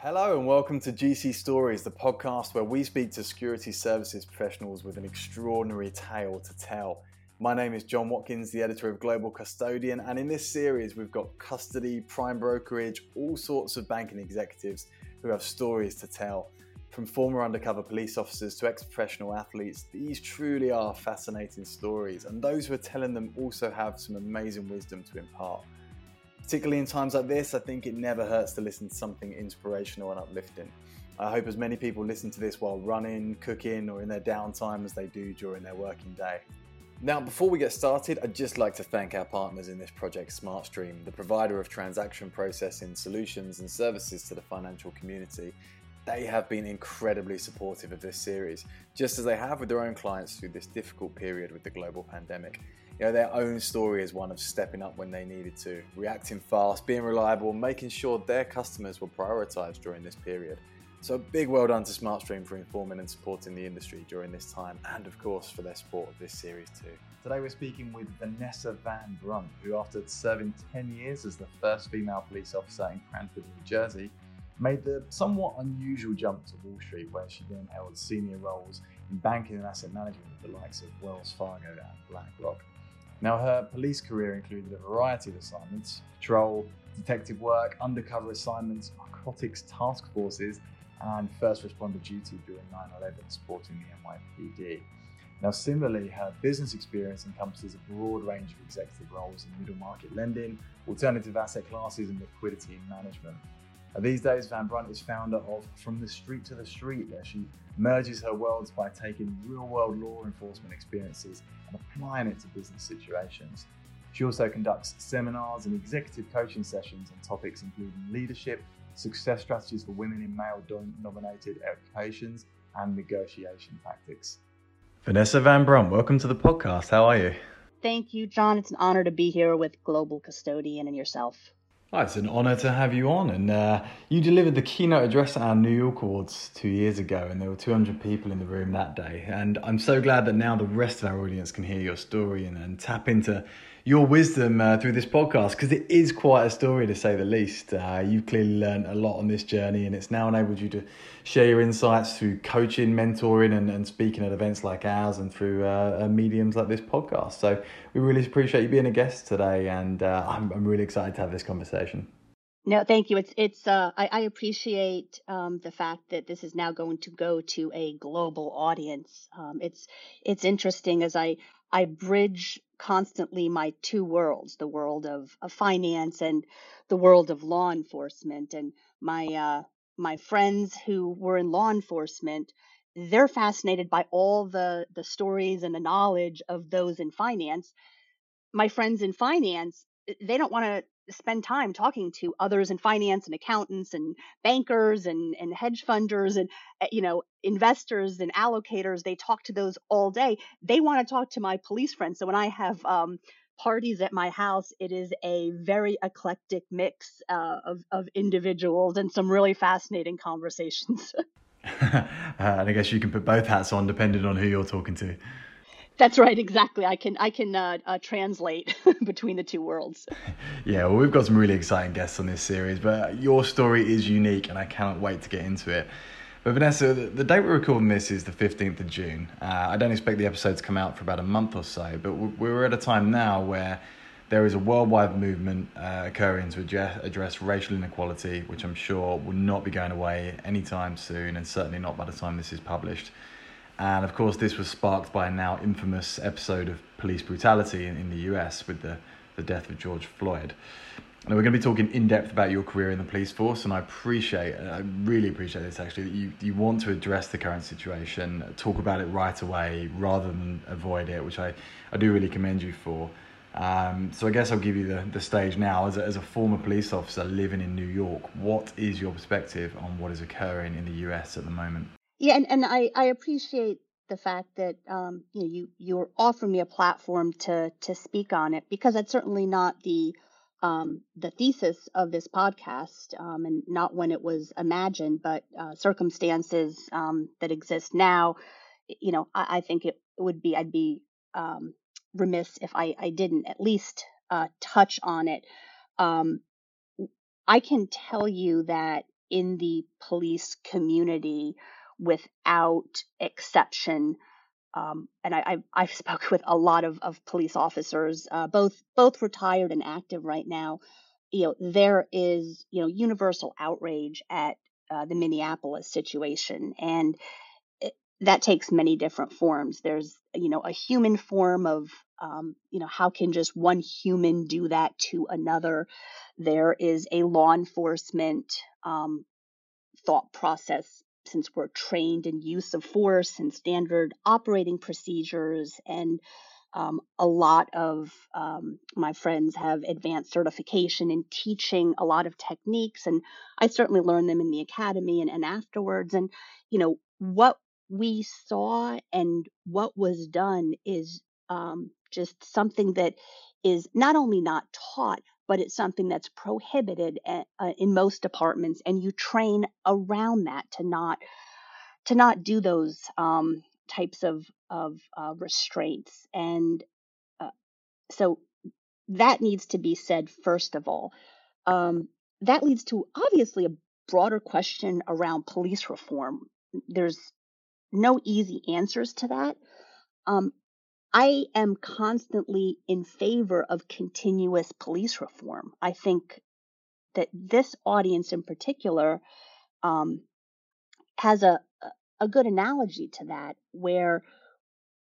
Hello and welcome to GC Stories, the podcast where we speak to security services professionals with an extraordinary tale to tell. My name is John Watkins, the editor of Global Custodian, and in this series, we've got custody, prime brokerage, all sorts of banking executives who have stories to tell. From former undercover police officers to ex professional athletes, these truly are fascinating stories, and those who are telling them also have some amazing wisdom to impart. Particularly in times like this, I think it never hurts to listen to something inspirational and uplifting. I hope as many people listen to this while running, cooking, or in their downtime as they do during their working day. Now, before we get started, I'd just like to thank our partners in this project, SmartStream, the provider of transaction processing solutions and services to the financial community. They have been incredibly supportive of this series, just as they have with their own clients through this difficult period with the global pandemic you know, their own story is one of stepping up when they needed to, reacting fast, being reliable, making sure their customers were prioritized during this period. So a big well done to SmartStream for informing and supporting the industry during this time, and of course for their support of this series too. Today we're speaking with Vanessa Van Brunt, who after serving 10 years as the first female police officer in Cranford, New Jersey, made the somewhat unusual jump to Wall Street, where she then held senior roles in banking and asset management with the likes of Wells Fargo and BlackRock. Now, her police career included a variety of assignments patrol, detective work, undercover assignments, narcotics task forces, and first responder duty during 9 11, supporting the NYPD. Now, similarly, her business experience encompasses a broad range of executive roles in middle market lending, alternative asset classes, and liquidity management. Now, these days, Van Brunt is founder of From the Street to the Street, where she merges her worlds by taking real world law enforcement experiences and applying it to business situations. She also conducts seminars and executive coaching sessions on topics including leadership, success strategies for women in male dominated occupations, and negotiation tactics. Vanessa Van Brunt, welcome to the podcast. How are you? Thank you, John. It's an honor to be here with Global Custodian and yourself. It's an honour to have you on. And uh, you delivered the keynote address at our New York Awards two years ago, and there were 200 people in the room that day. And I'm so glad that now the rest of our audience can hear your story and, and tap into your wisdom uh, through this podcast because it is quite a story to say the least. Uh, you've clearly learned a lot on this journey, and it's now enabled you to share your insights through coaching, mentoring, and, and speaking at events like ours and through uh, uh mediums like this podcast. So we really appreciate you being a guest today, and uh, I'm, I'm really excited to have this conversation. No, thank you. It's it's. Uh, I, I appreciate um, the fact that this is now going to go to a global audience. Um, it's it's interesting as I I bridge constantly my two worlds, the world of, of finance and the world of law enforcement. And my uh, my friends who were in law enforcement, they're fascinated by all the the stories and the knowledge of those in finance. My friends in finance, they don't want to spend time talking to others in finance and accountants and bankers and, and hedge funders and eh, you know investors and allocators. They talk to those all day. They want to talk to my police friends. So when i have um, parties at my house it is a very eclectic mix uh, of, of individuals and some really fascinating conversations. Uh, and i guess you can put both hats on depending on who you're talking to that's right, exactly. I can I can uh, uh, translate between the two worlds. Yeah, well, we've got some really exciting guests on this series, but your story is unique, and I cannot wait to get into it. But Vanessa, the, the date we're recording this is the fifteenth of June. Uh, I don't expect the episode to come out for about a month or so, but we're at a time now where there is a worldwide movement uh, occurring to address, address racial inequality, which I'm sure will not be going away anytime soon, and certainly not by the time this is published. And of course, this was sparked by a now infamous episode of police brutality in, in the US with the, the death of George Floyd. And we're going to be talking in depth about your career in the police force, and I appreciate, I really appreciate this actually, that you, you want to address the current situation, talk about it right away rather than avoid it, which I, I do really commend you for. Um, so I guess I'll give you the, the stage now. As a, as a former police officer living in New York, what is your perspective on what is occurring in the US at the moment? Yeah, and, and I, I appreciate the fact that um, you know you you're offering me a platform to to speak on it because that's certainly not the um, the thesis of this podcast um, and not when it was imagined, but uh, circumstances um, that exist now. You know, I, I, think it would be I'd be um, remiss if I, I didn't at least uh, touch on it. Um, I can tell you that in the police community without exception. Um, and I, I've, I've spoken with a lot of, of police officers, uh, both both retired and active right now. You know, there is you know universal outrage at uh, the Minneapolis situation, and it, that takes many different forms. There's you know a human form of um, you know how can just one human do that to another. There is a law enforcement um, thought process since we're trained in use of force and standard operating procedures and um, a lot of um, my friends have advanced certification in teaching a lot of techniques and i certainly learned them in the academy and, and afterwards. And you know what we saw and what was done is um, just something that is not only not taught but it's something that's prohibited at, uh, in most departments and you train around that to not to not do those um, types of of uh, restraints and uh, so that needs to be said first of all. Um, that leads to obviously a broader question around police reform. There's no easy answers to that. Um, I am constantly in favor of continuous police reform. I think that this audience in particular um, has a, a good analogy to that, where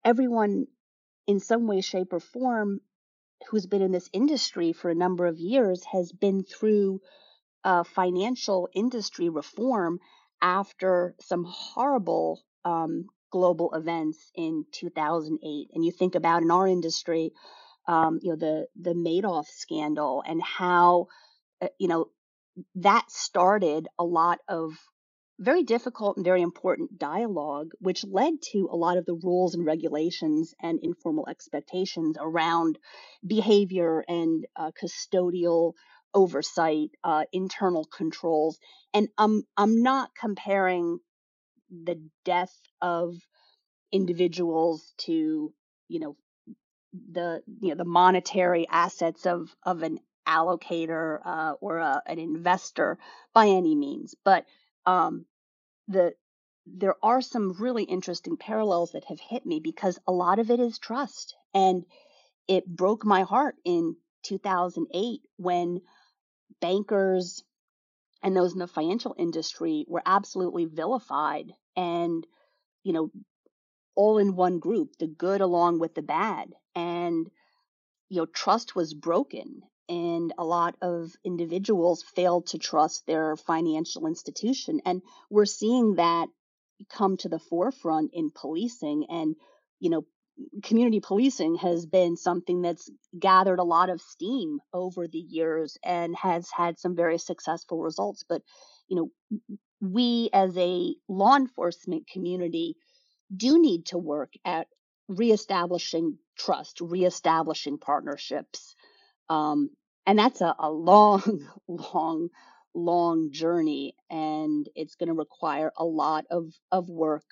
everyone in some way, shape, or form who's been in this industry for a number of years has been through uh, financial industry reform after some horrible um, global events in 2008 and you think about in our industry um, you know the the Madoff scandal and how uh, you know that started a lot of very difficult and very important dialogue which led to a lot of the rules and regulations and informal expectations around behavior and uh, custodial oversight uh, internal controls. And I'm I'm not comparing the death of individuals to you know the you know the monetary assets of of an allocator uh, or a, an investor by any means. But um, the there are some really interesting parallels that have hit me because a lot of it is trust. And it broke my heart in 2008 when bankers and those in the financial industry were absolutely vilified and you know all in one group the good along with the bad. And you know trust was broken and a lot of individuals failed to trust their financial institution. And we're seeing that come to the forefront in policing and you know community policing has been something that's gathered a lot of steam over the years and has had some very successful results. But you know we as a law enforcement community do need to work at reestablishing trust reestablishing partnerships um, and that's a, a long long long journey and it's going to require a lot of of work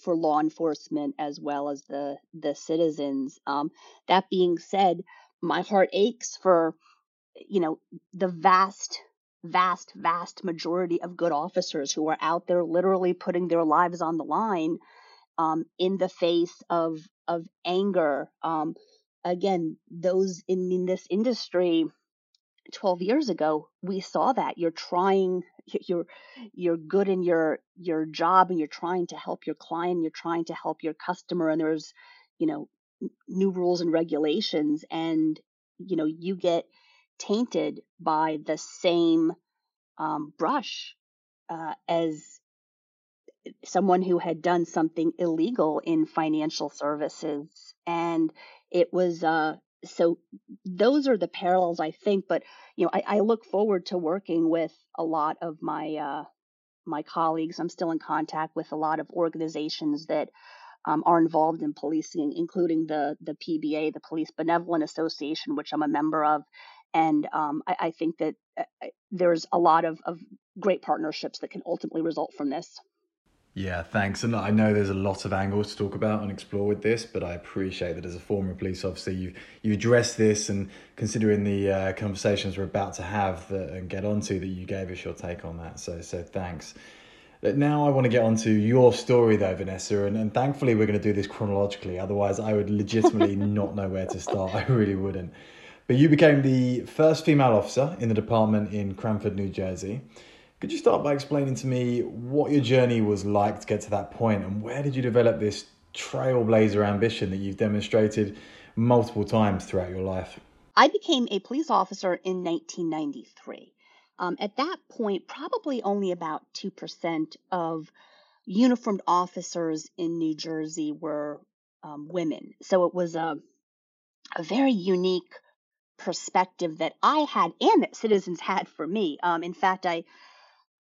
for law enforcement as well as the the citizens. Um, that being said, my heart aches for you know the vast vast vast majority of good officers who are out there literally putting their lives on the line um, in the face of of anger um, again those in, in this industry 12 years ago we saw that you're trying you're you're good in your your job and you're trying to help your client you're trying to help your customer and there's you know new rules and regulations and you know you get tainted by the same um, brush uh, as someone who had done something illegal in financial services and it was uh, so those are the parallels I think. But you know, I, I look forward to working with a lot of my uh, my colleagues. I'm still in contact with a lot of organizations that um, are involved in policing, including the the PBA, the Police Benevolent Association, which I'm a member of. And um, I, I, think that uh, there's a lot of, of great partnerships that can ultimately result from this. Yeah, thanks. And I know there's a lot of angles to talk about and explore with this, but I appreciate that as a former police officer, you you address this, and considering the uh, conversations we're about to have that, and get onto, that you gave us your take on that. So so thanks. Now I want to get onto your story though, Vanessa, and, and thankfully we're going to do this chronologically. Otherwise, I would legitimately not know where to start. I really wouldn't. But you became the first female officer in the department in Cranford, New Jersey. Could you start by explaining to me what your journey was like to get to that point, and where did you develop this trailblazer ambition that you've demonstrated multiple times throughout your life? I became a police officer in 1993. Um, at that point, probably only about 2% of uniformed officers in New Jersey were um, women. So it was a, a very unique perspective that I had and that citizens had for me. Um, in fact, I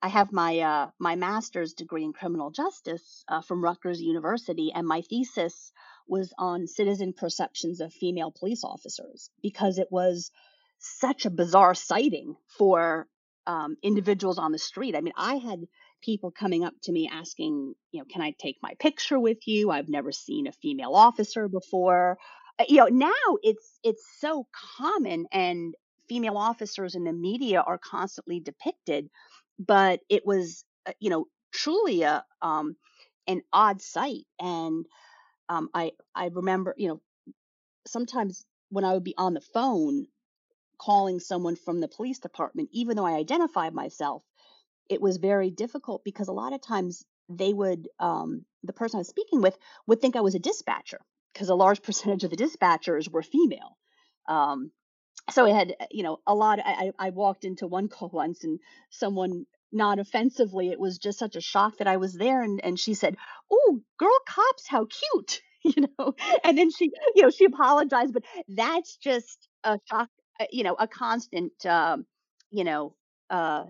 I have my uh, my master's degree in criminal justice uh, from Rutgers University, and my thesis was on citizen perceptions of female police officers because it was such a bizarre sighting for um, individuals on the street. I mean, I had people coming up to me asking, you know, can I take my picture with you? I've never seen a female officer before. Uh, you know, now it's it's so common, and female officers in the media are constantly depicted, but it was, uh, you know, truly a um, an odd sight. And um, I I remember, you know, sometimes when I would be on the phone calling someone from the police department, even though I identified myself, it was very difficult because a lot of times they would, um, the person I was speaking with would think I was a dispatcher because a large percentage of the dispatchers were female. So I had, you know, a lot. I, I walked into one call once and someone not offensively, it was just such a shock that I was there. And, and she said, Oh, girl cops, how cute, you know, and then she, you know, she apologized, but that's just a shock uh, you know a constant um, you know uh,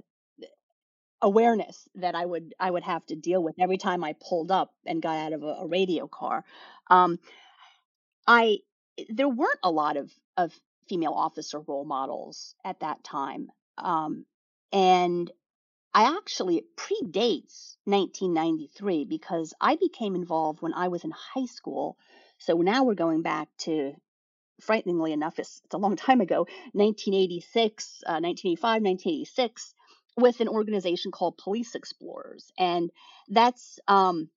awareness that I would I would have to deal with every time I pulled up and got out of a, a radio car. Um, I there weren't a lot of of female officer role models at that time, um, and I actually it predates 1993 because I became involved when I was in high school. So now we're going back to frighteningly enough, it's, it's a long time ago, 1986, uh, 1985, 1986, with an organization called Police Explorers. And that's um,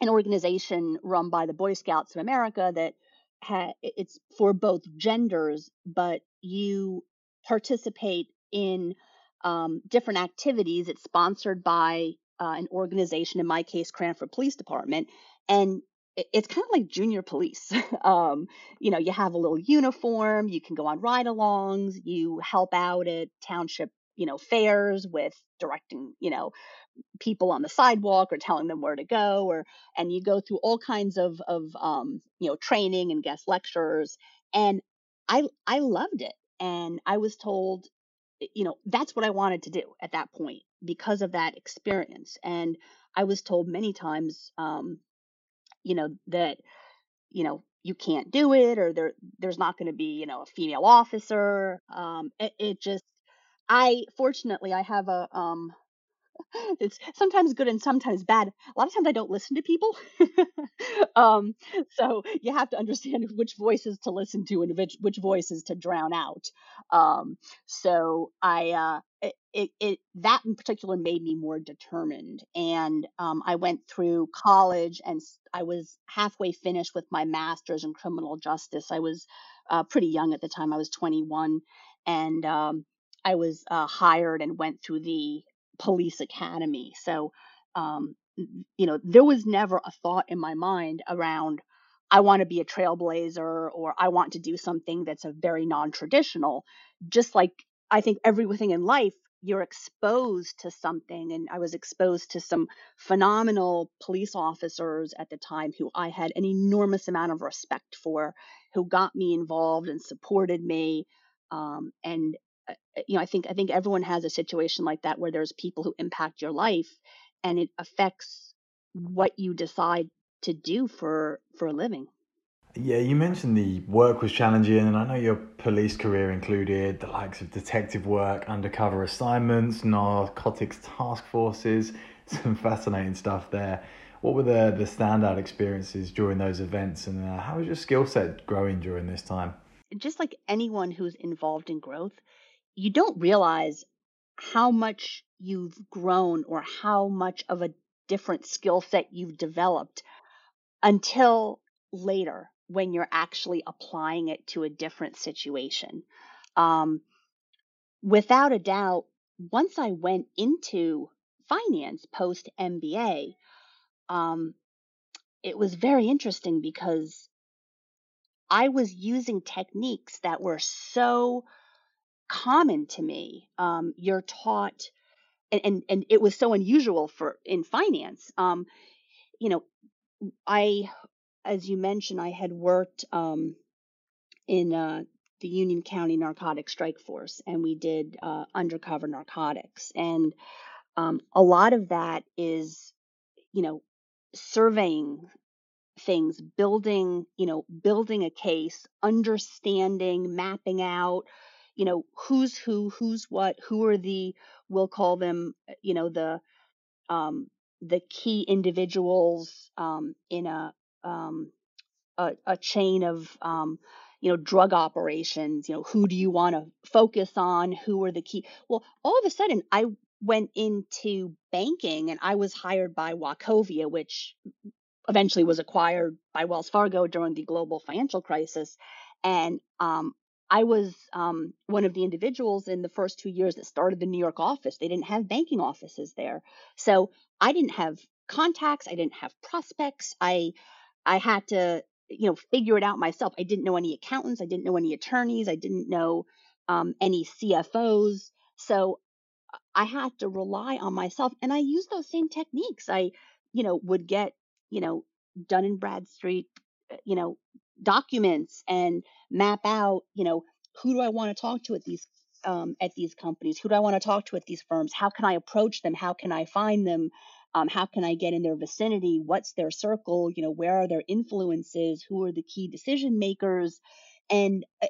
an organization run by the Boy Scouts of America that ha- it's for both genders, but you participate in um, different activities. It's sponsored by uh, an organization, in my case, Cranford Police Department, and it's kind of like junior police. um, you know, you have a little uniform, you can go on ride alongs, you help out at township, you know, fairs with directing, you know, people on the sidewalk or telling them where to go or and you go through all kinds of of um, you know, training and guest lectures and I I loved it. And I was told you know, that's what I wanted to do at that point because of that experience. And I was told many times um, you know that you know you can't do it or there there's not going to be you know a female officer um it, it just i fortunately i have a um it's sometimes good and sometimes bad. A lot of times I don't listen to people. um, so you have to understand which voices to listen to and which, which voices to drown out. Um, so I, uh, it, it, it, that in particular made me more determined. And um, I went through college and I was halfway finished with my master's in criminal justice. I was uh, pretty young at the time. I was 21. And um, I was uh, hired and went through the police academy. So, um, you know, there was never a thought in my mind around I want to be a trailblazer or I want to do something that's a very non-traditional. Just like I think everything in life, you're exposed to something, and I was exposed to some phenomenal police officers at the time who I had an enormous amount of respect for, who got me involved and supported me. Um, and you know, I think I think everyone has a situation like that where there's people who impact your life, and it affects what you decide to do for for a living. Yeah, you mentioned the work was challenging, and I know your police career included the likes of detective work, undercover assignments, narcotics task forces, some fascinating stuff there. What were the, the standout experiences during those events, and uh, how was your skill set growing during this time? Just like anyone who's involved in growth, you don't realize how much you've grown or how much of a different skill set you've developed until later when you're actually applying it to a different situation. Um, without a doubt, once I went into finance post MBA, um, it was very interesting because I was using techniques that were so common to me. Um, you're taught, and, and and it was so unusual for in finance. Um, you know, I, as you mentioned, I had worked um, in uh, the Union County Narcotics Strike Force, and we did uh, undercover narcotics, and um, a lot of that is, you know, surveying things, building, you know, building a case, understanding, mapping out, you know, who's who, who's what, who are the, we'll call them, you know, the um, the key individuals um, in a, um, a, a chain of um, you know drug operations. You know, who do you want to focus on? Who are the key? Well, all of a sudden, I went into banking and I was hired by Wachovia, which eventually was acquired by Wells Fargo during the global financial crisis. And um, I was um, one of the individuals in the first two years that started the New York office. They didn't have banking offices there. So I didn't have contacts. I didn't have prospects. I, I had to, you know, figure it out myself. I didn't know any accountants. I didn't know any attorneys. I didn't know um, any CFOs. So I had to rely on myself and I used those same techniques. I, you know, would get, you know, Dun and Bradstreet, uh, you know, documents and map out, you know, who do I want to talk to at these um, at these companies? Who do I want to talk to at these firms? How can I approach them? How can I find them? Um, how can I get in their vicinity? What's their circle? You know, where are their influences? Who are the key decision makers? And uh,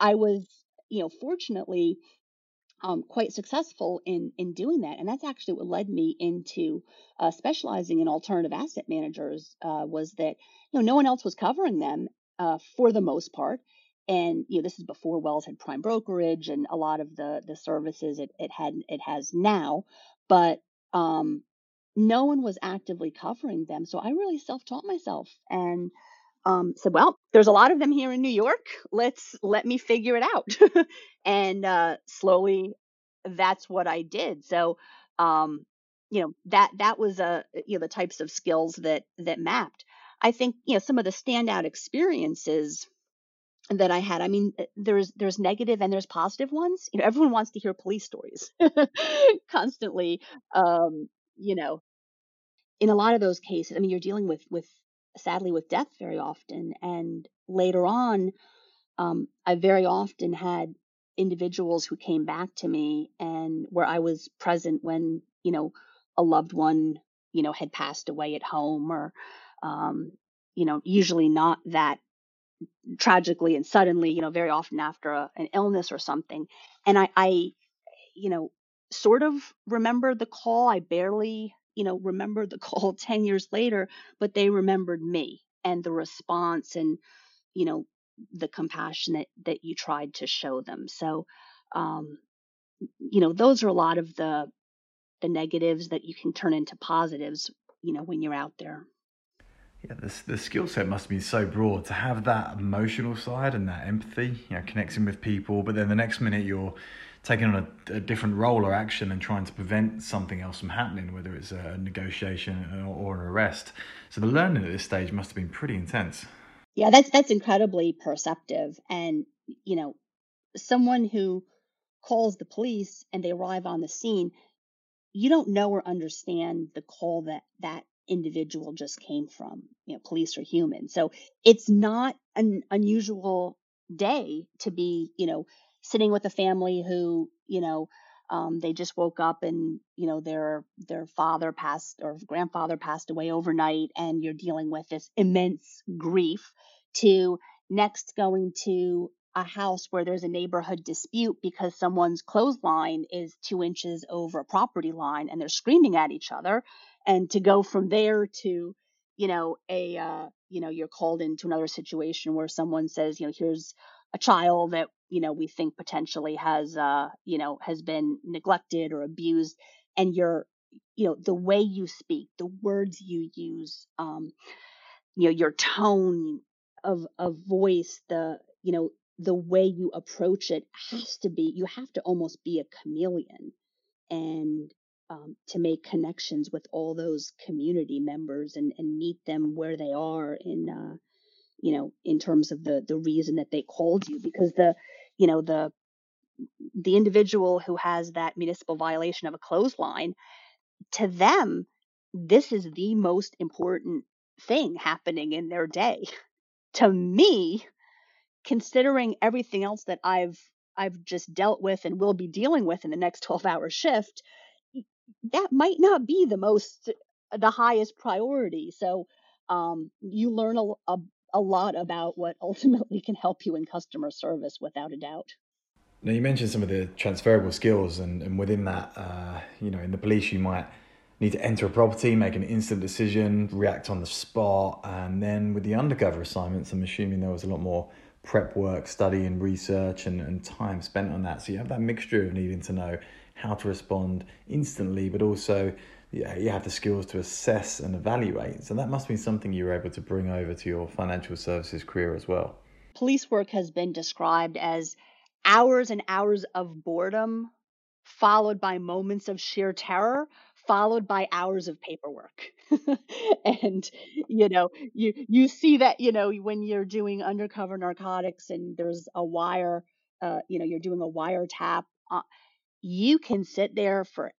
I was, you know, fortunately um, quite successful in in doing that, and that's actually what led me into uh, specializing in alternative asset managers. Uh, was that you know no one else was covering them uh, for the most part, and you know this is before Wells had prime brokerage and a lot of the the services it it had it has now, but um, no one was actively covering them. So I really self taught myself and um, said, well, there's a lot of them here in New York. Let's let me figure it out. and uh, slowly, that's what I did. So, um, you know, that that was a uh, you know the types of skills that that mapped. I think you know some of the standout experiences that I had. I mean, uh, there's there's negative and there's positive ones. You know, everyone wants to hear police stories constantly. Um, you know, in a lot of those cases, I mean, you're dealing with with sadly with death very often. And later on, um, I very often had individuals who came back to me and where I was present when, you know, a loved one, you know, had passed away at home or, um, you know, usually not that tragically and suddenly, you know, very often after a, an illness or something. And I, I, you know, sort of remember the call. I barely you know, remembered the call 10 years later, but they remembered me and the response and, you know, the compassion that, that you tried to show them. So, um, you know, those are a lot of the, the negatives that you can turn into positives, you know, when you're out there. Yeah, the, the skill set must be so broad to have that emotional side and that empathy, you know, connecting with people, but then the next minute you're taking on a, a, different role or action and trying to prevent something else from happening, whether it's a negotiation or, or an arrest. So the learning at this stage must have been pretty intense. Yeah, that's that's incredibly perceptive, and you know, someone who calls the police and they arrive on the scene, you don't know or understand the call that that individual just came from. You know, police are human, so it's not an unusual day to be, you know, sitting with a family who, you know, um, they just woke up and you know their their father passed or grandfather passed away overnight, and you're dealing with this immense grief to next going to a house where there's a neighborhood dispute because someone's clothesline is two inches over a property line and they're screaming at each other and to go from there to you know a uh, you know you're called into another situation where someone says you know here's a child that you know we think potentially has uh you know has been neglected or abused and you're you know the way you speak the words you use um you know your tone of of voice the you know the way you approach it has to be you have to almost be a chameleon and um, to make connections with all those community members and, and meet them where they are in uh, you know in terms of the the reason that they called you because the you know the the individual who has that municipal violation of a clothesline to them this is the most important thing happening in their day to me considering everything else that I've I've just dealt with and will be dealing with in the next 12 hour shift, that might not be the most the highest priority. So um, you learn a, a, a lot about what ultimately can help you in customer service without a doubt. Now you mentioned some of the transferable skills, and, and within that, uh, you know, in the police, you might need to enter a property, make an instant decision, react on the spot, and then with the undercover assignments, I'm assuming there was a lot more prep work, study and research, and, and time spent on that. So you have that mixture of needing to know how to respond instantly, but also yeah, you have the skills to assess and evaluate. So that must be something you were able to bring over to your financial services career as well. Police work has been described as hours and hours of boredom followed by moments of sheer terror followed by hours of paperwork and you know you you see that you know when you're doing undercover narcotics and there's a wire uh, you know you're doing a wiretap uh, you can sit there for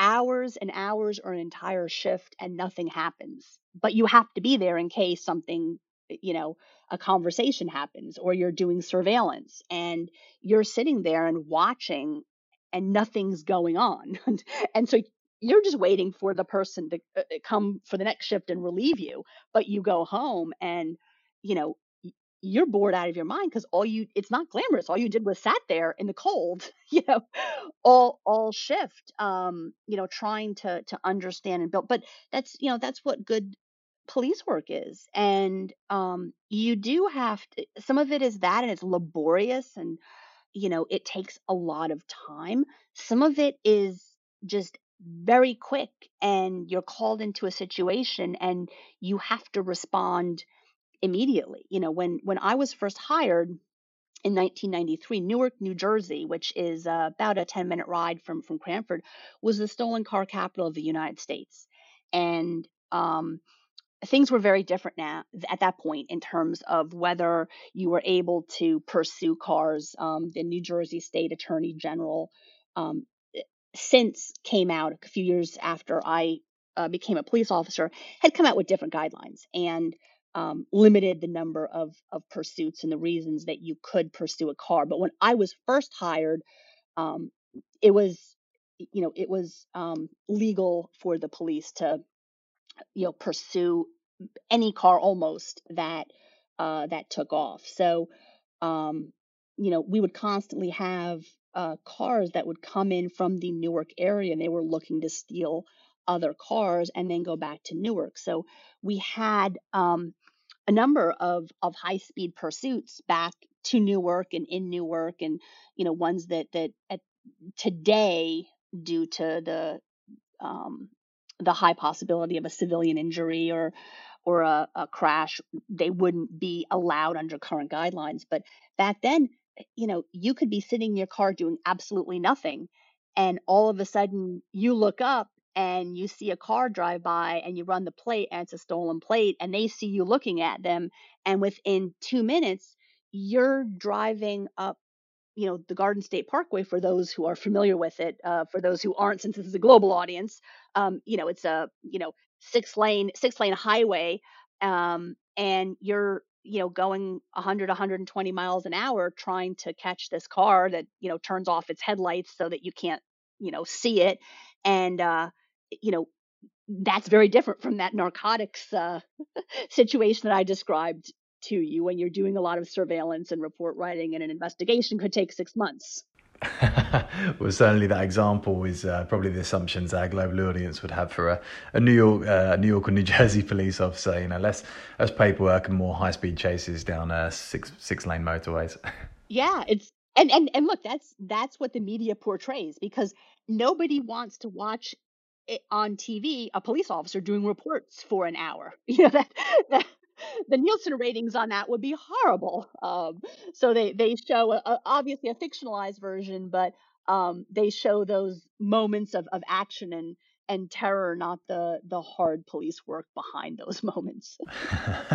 hours and hours or an entire shift and nothing happens. But you have to be there in case something you know a conversation happens or you're doing surveillance and you're sitting there and watching and nothing's going on. And so you're just waiting for the person to uh, uh, come for the next shift and relieve you but you go home and you know you're bored out of your mind because all you it's not glamorous all you did was sat there in the cold you know all all shift um you know trying to to understand and build but that's you know that's what good police work is and um you do have to some of it is that and it's laborious and you know it takes a lot of time. Some of it is just very quick and you're called into a situation and you have to respond immediately. You know, when when I was first hired in 1993, Newark, New Jersey, which is uh, about a 10 minute ride from from Cranford, was the stolen car capital of the United States, and um, things were very different now at that point in terms of whether you were able to pursue cars. Um, the New Jersey State Attorney General um, since came out a few years after I uh, became a police officer had come out with different guidelines and um, limited the number of of pursuits and the reasons that you could pursue a car. But when I was first hired, um, it was you know it was um, legal for the police to you know pursue any car almost that uh, that took off. So um, you know we would constantly have uh, cars that would come in from the Newark area and they were looking to steal other cars and then go back to Newark. So we had um, a number of of high speed pursuits back to Newark and in Newark, and you know ones that that at today due to the um, the high possibility of a civilian injury or or a, a crash, they wouldn't be allowed under current guidelines. But back then, you know, you could be sitting in your car doing absolutely nothing, and all of a sudden you look up and you see a car drive by and you run the plate and it's a stolen plate and they see you looking at them and within two minutes you're driving up you know the garden state parkway for those who are familiar with it uh, for those who aren't since this is a global audience. Um, you know it's a you know six lane six lane highway um, and you're you know going 100 120 miles an hour trying to catch this car that you know turns off its headlights so that you can't you know see it. And uh you know that's very different from that narcotics uh, situation that I described to you when you're doing a lot of surveillance and report writing, and an investigation could take six months. well, certainly that example is uh, probably the assumptions our global audience would have for a, a New York, uh, New York or New Jersey police officer. You know, less less paperwork and more high speed chases down uh, six six lane motorways. yeah, it's and and and look, that's that's what the media portrays because nobody wants to watch on TV a police officer doing reports for an hour. You know that, that the Nielsen ratings on that would be horrible. Um, so they they show a, a, obviously a fictionalized version, but um, they show those moments of, of action and and terror, not the the hard police work behind those moments.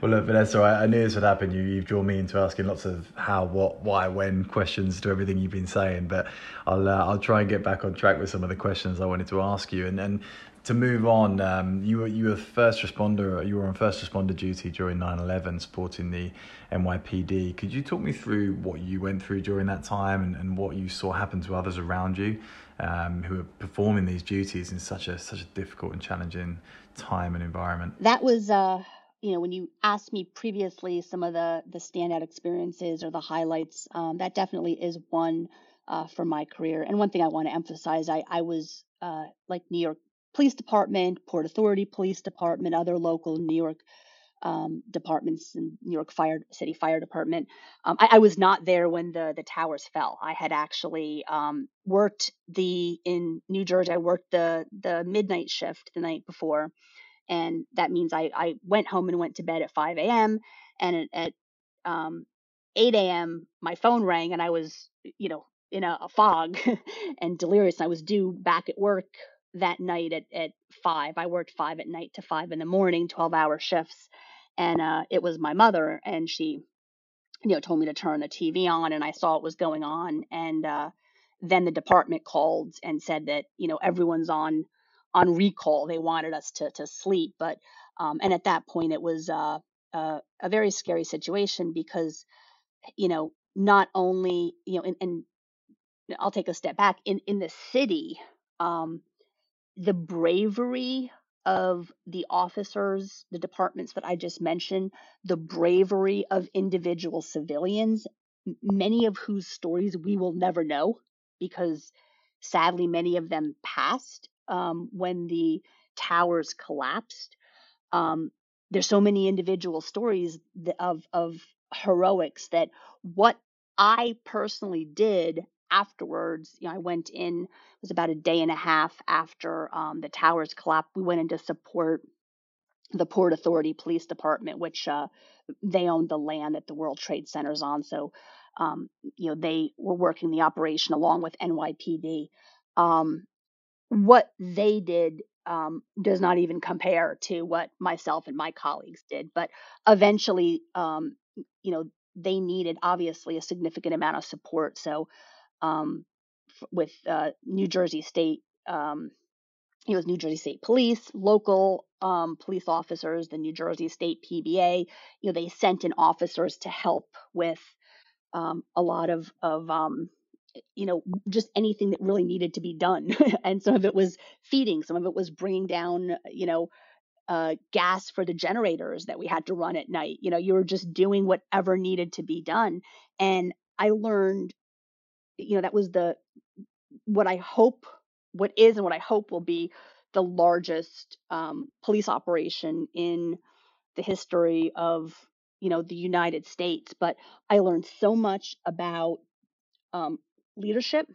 well, look, Vanessa, I, I knew this would happen. You you've drawn me into asking lots of how, what, why, when questions to everything you've been saying, but I'll uh, I'll try and get back on track with some of the questions I wanted to ask you. And and to move on, um, you were you were first responder. You were on first responder duty during 9/11, supporting the NYPD. Could you talk me through what you went through during that time and, and what you saw happen to others around you um, who are performing these duties in such a such a difficult and challenging time and environment? That was. Uh you know when you asked me previously some of the the standout experiences or the highlights um, that definitely is one uh, for my career and one thing i want to emphasize i i was uh, like new york Police Department, Port Authority Police Department, other local New York um, departments and New York Fire City Fire Department. Um, I, I, was not there when the the towers fell. I had actually um, worked the in New Jersey. I worked the the midnight shift the night before, and that means I I went home and went to bed at 5 a.m. and at, at um, 8 a.m. my phone rang and I was you know in a, a fog and delirious. I was due back at work that night at, at five. I worked five at night to five in the morning, 12 hour shifts. And uh, it was my mother, and she, you know, told me to turn the TV on, and I saw what was going on. And uh, then the department called and said that, you know, everyone's on on recall. They wanted us to to sleep, but um, and at that point it was uh, uh, a very scary situation because, you know, not only you know, and, I'll take a step back in in the city. Um, the bravery of the officers, the departments that I just mentioned, the bravery of individual civilians, many of whose stories we will never know because sadly many of them passed um, when the towers collapsed. Um, there's so many individual stories of of heroics that what I personally did afterwards, you know, I went in, it was about a day and a half after um, the towers collapsed. We went in to support the Port Authority Police Department, which uh, they owned the land that the World Trade Center's on. So, um, you know, they were working the operation along with NYPD. Um, what they did um, does not even compare to what myself and my colleagues did. But eventually, um, you know, they needed obviously a significant amount of support. So um, f- with uh, New Jersey State. Um, it was New Jersey State Police, local um, police officers, the New Jersey State PBA. You know, they sent in officers to help with um, a lot of of um, you know just anything that really needed to be done, and some of it was feeding, some of it was bringing down you know uh, gas for the generators that we had to run at night. You know, you were just doing whatever needed to be done, and I learned you know that was the what I hope what is and what I hope will be the largest um, police operation in the history of you know the United States. But I learned so much about um, leadership,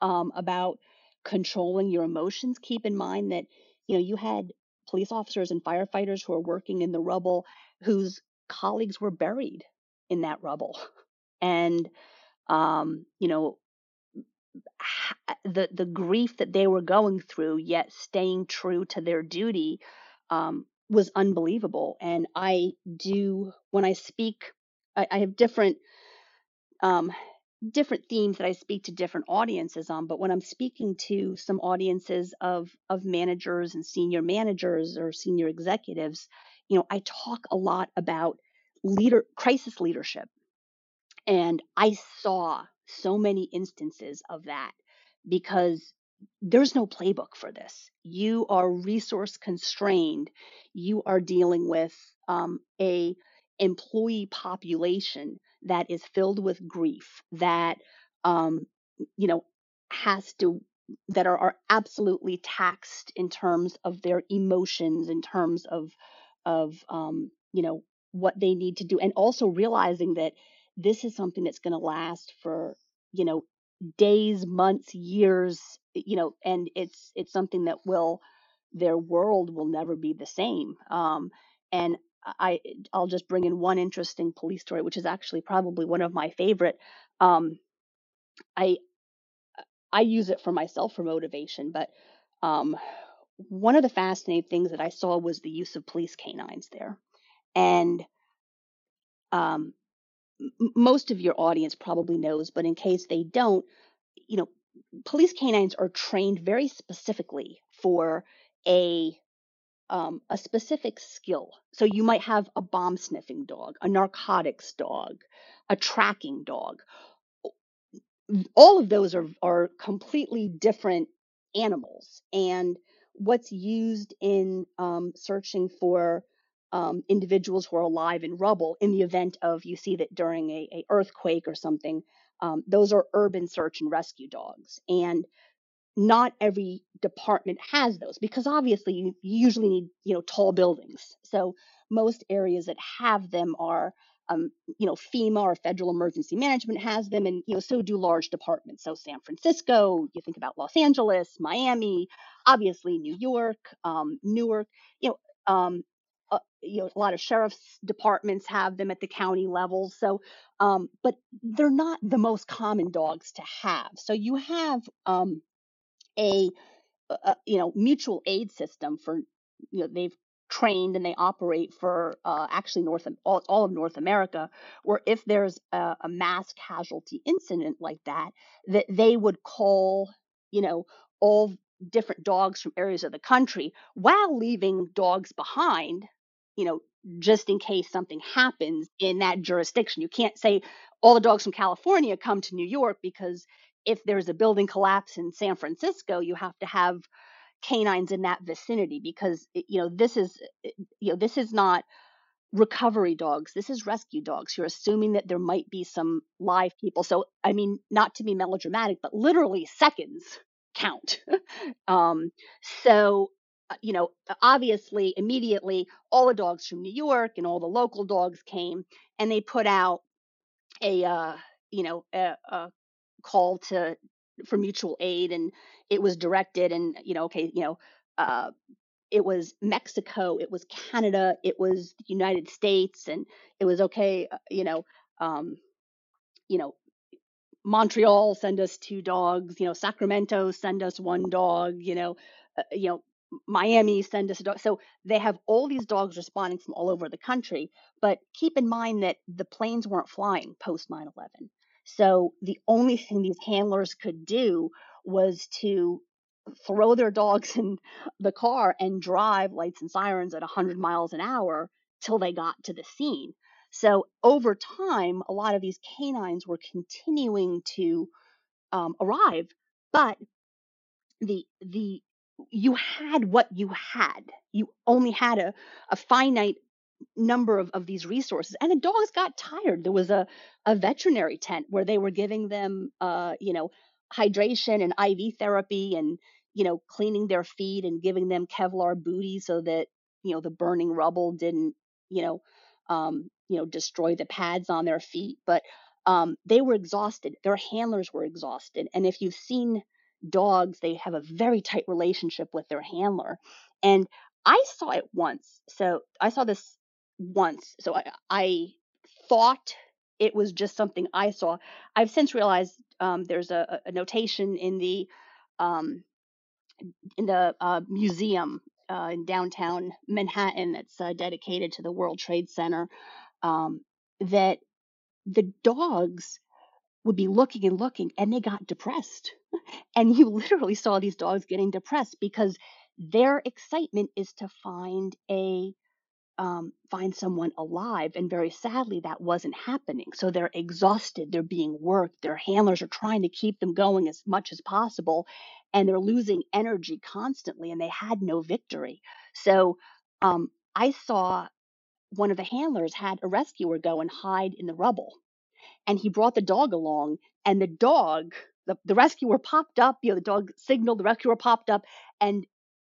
um, about controlling your emotions. Keep in mind that you know you had police officers and firefighters who are working in the rubble whose colleagues were buried in that rubble, and um, you know, the the grief that they were going through, yet staying true to their duty, um, was unbelievable. And I do when I speak, I, I have different um, different themes that I speak to different audiences on. But when I'm speaking to some audiences of of managers and senior managers or senior executives, you know, I talk a lot about leader crisis leadership and I saw so many instances of that because there's no playbook for this. You are resource constrained. You are dealing with um, a employee population that is filled with grief that um, you know has to that are, are absolutely taxed in terms of their emotions in terms of of um, you know what they need to do and also realizing that this is something that's going to last for you know days months years you know and it's it's something that will their world will never be the same um, and i i'll just bring in one interesting police story which is actually probably one of my favorite um, i i use it for myself for motivation but um, one of the fascinating things that i saw was the use of police canines there and um, most of your audience probably knows, but in case they don't, you know, police canines are trained very specifically for a um, a specific skill. So you might have a bomb sniffing dog, a narcotics dog, a tracking dog all of those are are completely different animals and what's used in um, searching for um, individuals who are alive in rubble in the event of you see that during a, a earthquake or something um, those are urban search and rescue dogs. And not every department has those because obviously you, usually need you know tall buildings. So most areas that have them are um, you know fema or federal emergency management has them and you know so do large departments. So san francisco you think about los angeles miami obviously new york um, newark you know um, you know a lot of sheriff's departments have them at the county level so um, but they're not the most common dogs to have. So you have um, a, a you know mutual aid system for you know they've trained and they operate for uh, actually North all, all of North America, where if there's a, a mass casualty incident like that, that they would call you know all different dogs from areas of the country while leaving dogs behind, you know, just in case something happens in that jurisdiction. You can't say all the dogs from California come to New York because if there's a building collapse in San Francisco, you have to have canines in that vicinity because you know this is you know this is not recovery dogs. This is rescue dogs. You're assuming that there might be some live people. So i mean not to be melodramatic but literally seconds count. Um so you know obviously immediately all the dogs from new york and all the local dogs came and they put out a uh you know a, a call to for mutual aid and it was directed and you know okay you know uh it was Mexico, it was Canada, it was the United States, and it was okay, uh, you know, um, you know, Montreal send us two dogs, you know, Sacramento send us one dog, you know, uh, you know, Miami send us a dog. So they have all these dogs responding from all over the country, but keep in mind that the planes weren't flying post 9/11. So the only thing these handlers could do was to throw their dogs in the car and drive lights and sirens at 100 miles an hour till they got to the scene. So over time, a lot of these canines were continuing to um, arrive, but the the you had what you had. You only had a, a finite number of, of these resources and the dogs got tired. There was a, a veterinary tent where they were giving them uh, you know hydration and iv therapy and you know cleaning their feet and giving them kevlar booties so that you know the burning rubble didn't you know um, you know destroy the pads on their feet. But um, they were exhausted. Their handlers were exhausted. And if you've seen dogs they have a very tight relationship with their handler and I saw it once. So I saw this once. So I, I thought it was just something I saw. I've since realized um, there's a, a notation in the um, in the uh, museum uh, in downtown Manhattan that's uh, dedicated to the World Trade Center um, that the dogs would be looking and looking and they got depressed. And you literally saw these dogs getting depressed because their excitement is to find a um, find someone alive. And very sadly, that wasn't happening. So they're exhausted, they're being worked, their handlers are trying to keep them going as much as possible, and they're losing energy constantly, and they had no victory. So um, I saw one of the handlers had a rescuer go and hide in the rubble. And he brought the dog along, and the dog, the, the rescuer popped up, you know, the dog signaled, the rescuer popped up, and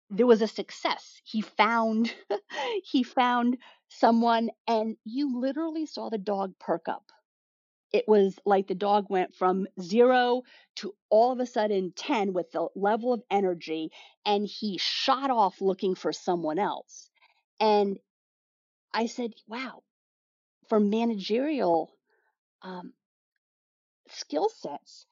there was a success. He found he found someone and you literally saw the dog perk up. It was like the dog went from 0 to all of a sudden 10 with the level of energy and he shot off looking for someone else. And I said, "Wow, for managerial um, skill sets,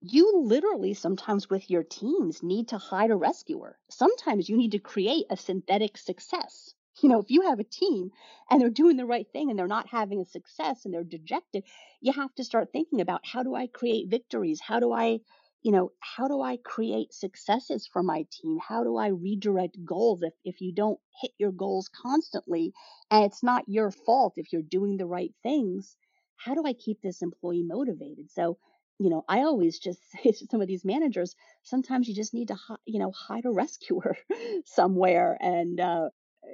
you literally sometimes with your teams need to hide a rescuer. Sometimes you need to create a synthetic success. You know, if you have a team and they're doing the right thing and they're not having a success and they're dejected, you have to start thinking about how do I create victories? How do I, you know, how do I create successes for my team? How do I redirect goals if, if you don't hit your goals constantly and it's not your fault if you're doing the right things? How do I keep this employee motivated? So, you know, I always just say to some of these managers, sometimes you just need to, you know, hide a rescuer somewhere and, uh,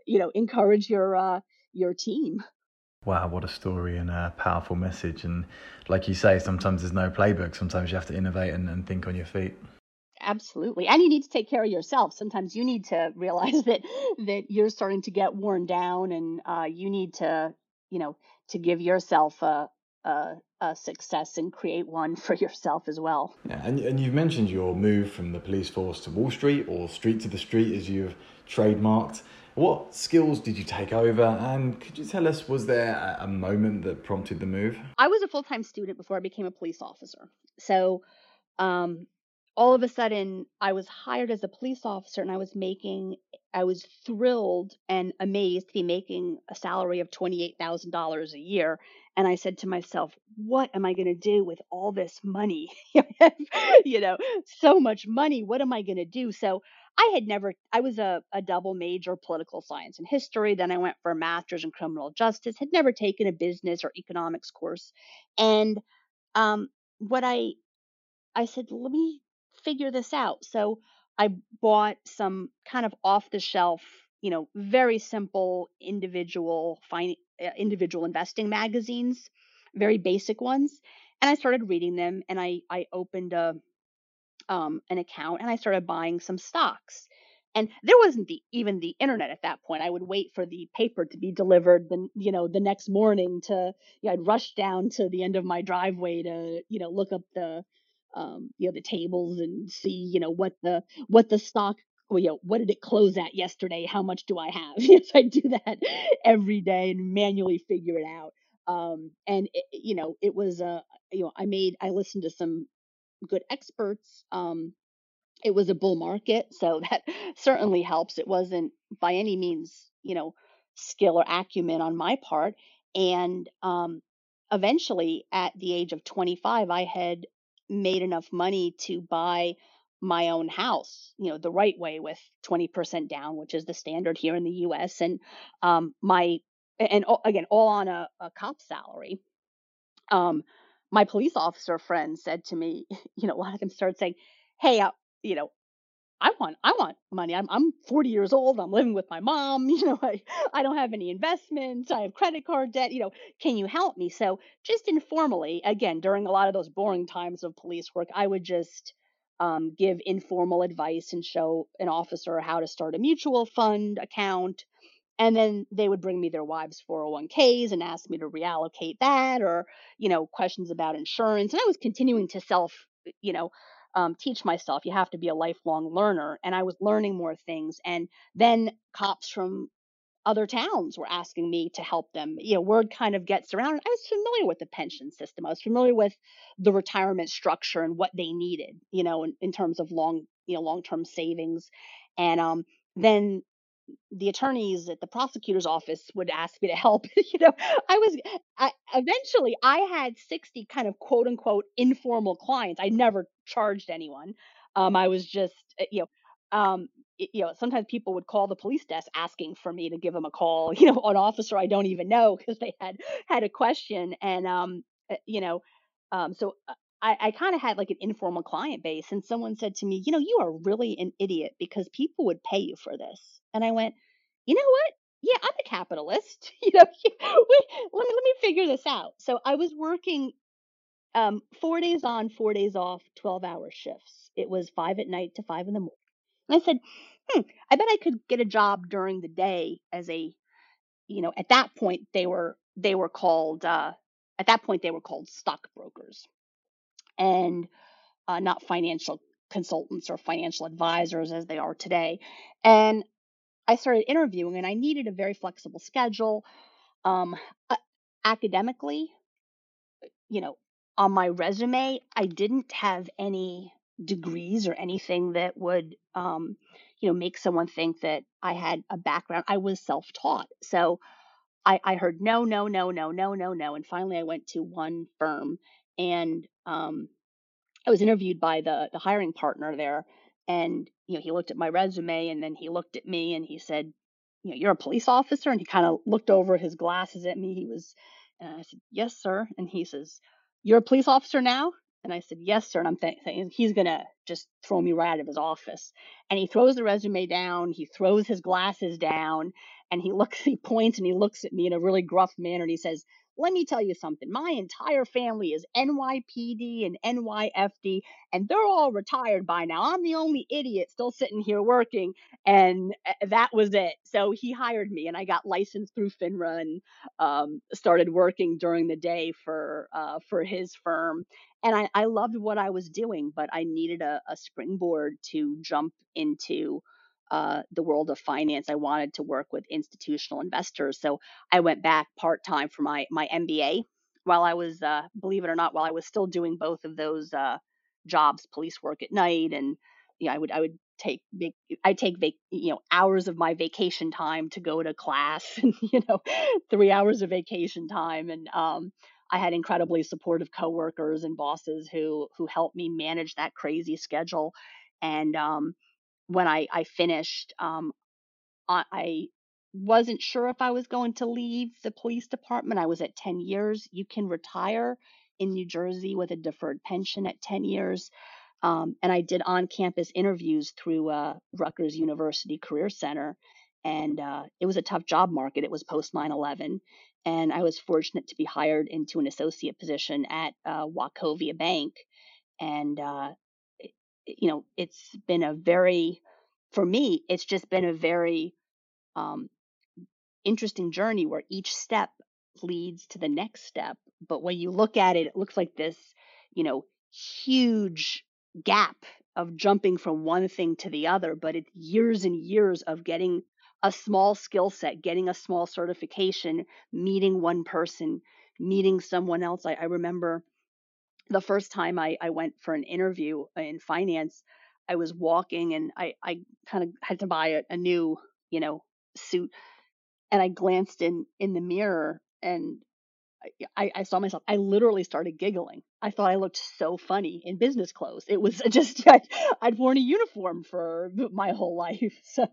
you know, encourage your uh, your team. Wow, what a story and a powerful message. And like you say, sometimes there's no playbook. Sometimes you have to innovate and, and think on your feet. Absolutely. And you need to take care of yourself. Sometimes you need to realize that that you're starting to get worn down and uh, you need to, you know, to give yourself a, a, a, success and create one for yourself as well. Yeah, and, and you've mentioned your move from the police force to Wall Street or street to the street as you've trademarked. What skills did you take over? And could you tell us, was there a moment that prompted the move? I was a full time student before I became a police officer. So um, all of a sudden I was hired as a police officer and I was making I was thrilled and amazed to be making a salary of $28,000 a year and I said to myself, what am I going to do with all this money? you know, so much money. What am I going to do? So I had never, I was a, a double major political science and history. Then I went for a master's in criminal justice, had never taken a business or economics course. And um, what I, I said, let me figure this out. So I bought some kind of off the shelf, you know, very simple individual fin- uh, individual investing magazines, very basic ones, and I started reading them. And I I opened a um, an account and I started buying some stocks. And there wasn't the even the internet at that point. I would wait for the paper to be delivered the you know the next morning to you know, I'd rush down to the end of my driveway to you know look up the um, you know the tables and see you know what the what the stock well, you know what did it close at yesterday? How much do i have? Yes i do that every day and manually figure it out. Um, and it, you know it was uh you know i made i listened to some good experts um, it was a bull market so that certainly helps. It wasn't by any means you know skill or acumen on my part and um, eventually at the age of 25 i had made enough money to buy my own house, you know, the right way with 20% down, which is the standard here in the US. And um, my, and again, all on a, a cop salary. Um, my police officer friend said to me, you know, a lot of them started saying, Hey, uh, you know, I want I want money. I'm I'm 40 years old. I'm living with my mom. You know, I I don't have any investments. I have credit card debt. You know, can you help me? So just informally, again, during a lot of those boring times of police work, I would just um, give informal advice and show an officer how to start a mutual fund account. And then they would bring me their wives' 401ks and ask me to reallocate that or, you know, questions about insurance. And I was continuing to self, you know, um, teach myself. You have to be a lifelong learner. And I was learning more things. And then cops from other towns were asking me to help them. You know, word kind of gets around. I was familiar with the pension system. I was familiar with the retirement structure and what they needed, you know, in, in terms of long, you know, long-term savings. And um, then the attorneys at the prosecutor's office would ask me to help. you know, I was I, eventually I had 60 kind of quote unquote informal clients. I never charged anyone. Um, I was just uh, you know, um, you know, sometimes people would call the police desk asking for me to give them a call. You know, an officer I don't even know because they had had a question, and um, uh, you know, um, so uh, I, I kind of had like an informal client base, and someone said to me, you know, you are really an idiot because people would pay you for this. And I went, you know what? yeah, I'm a capitalist. You know, let me let me figure this out. So I was working um, four days on, four days off, 12 hour shifts. It was five at night to five in the morning. And I said, hmm, I bet I could get a job during the day as a, you know, at that point they were they were called uh, at that point they were called stockbrokers and uh, not financial consultants or financial advisors as they are today. And I started interviewing, and I needed a very flexible schedule. Um, academically, you know, on my resume, I didn't have any degrees or anything that would, um, you know, make someone think that I had a background. I was self taught. So I, I heard no, no, no, no, no, no, no. And finally, I went to one firm and um, I was interviewed by the, the hiring partner there. And, you know, he looked at my resume and then he looked at me and he said, you know, you're a police officer. And he kind of looked over his glasses at me. He was, and I said, yes, sir. And he says, you're a police officer now? And I said, yes, sir. And I'm th- thinking he's going to just throw me right out of his office. And he throws the resume down. He throws his glasses down and he looks, he points and he looks at me in a really gruff manner and he says, let me tell you something. My entire family is NYPD and NYFD, and they're all retired by now. I'm the only idiot still sitting here working, and uh, that was it. So he hired me, and I got licensed through FINRA and um, started working during the day for uh, for his firm. And I, I loved what I was doing, but I needed a, a springboard to jump into uh, the world of finance. I wanted to work with institutional investors, so I went back part time for my my MBA. While I was, uh, believe it or not, while I was still doing both of those uh, jobs, police work at night, and yeah, I would I would take I take vac, you know hours of my vacation time to go to class, and you know three hours of vacation time, and um, I had incredibly supportive coworkers and bosses who who helped me manage that crazy schedule, and um, when I, I finished, um, I, I wasn't sure if I was going to leave the police department. I was at 10 years. You can retire in New Jersey with a deferred pension at 10 years. Um, and I did on campus interviews through uh, Rutgers University Career Center. And uh, it was a tough job market. It was post 9 11. And I was fortunate to be hired into an associate position at uh, Wachovia Bank. And uh, you know, it's been a very, for me, it's just been a very um, interesting journey where each step leads to the next step. But when you look at it, it looks like this, you know, huge gap of jumping from one thing to the other, but it's years and years of getting a small skill set, getting a small certification, meeting one person, meeting someone else. I, I remember the first time I, I went for an interview in finance, I was walking and I, I kind of had to buy a, a new, you know, suit. And I glanced in in the mirror and I, I saw myself. I literally started giggling. I thought I looked so funny in business clothes. It was just I'd, I'd worn a uniform for my whole life, so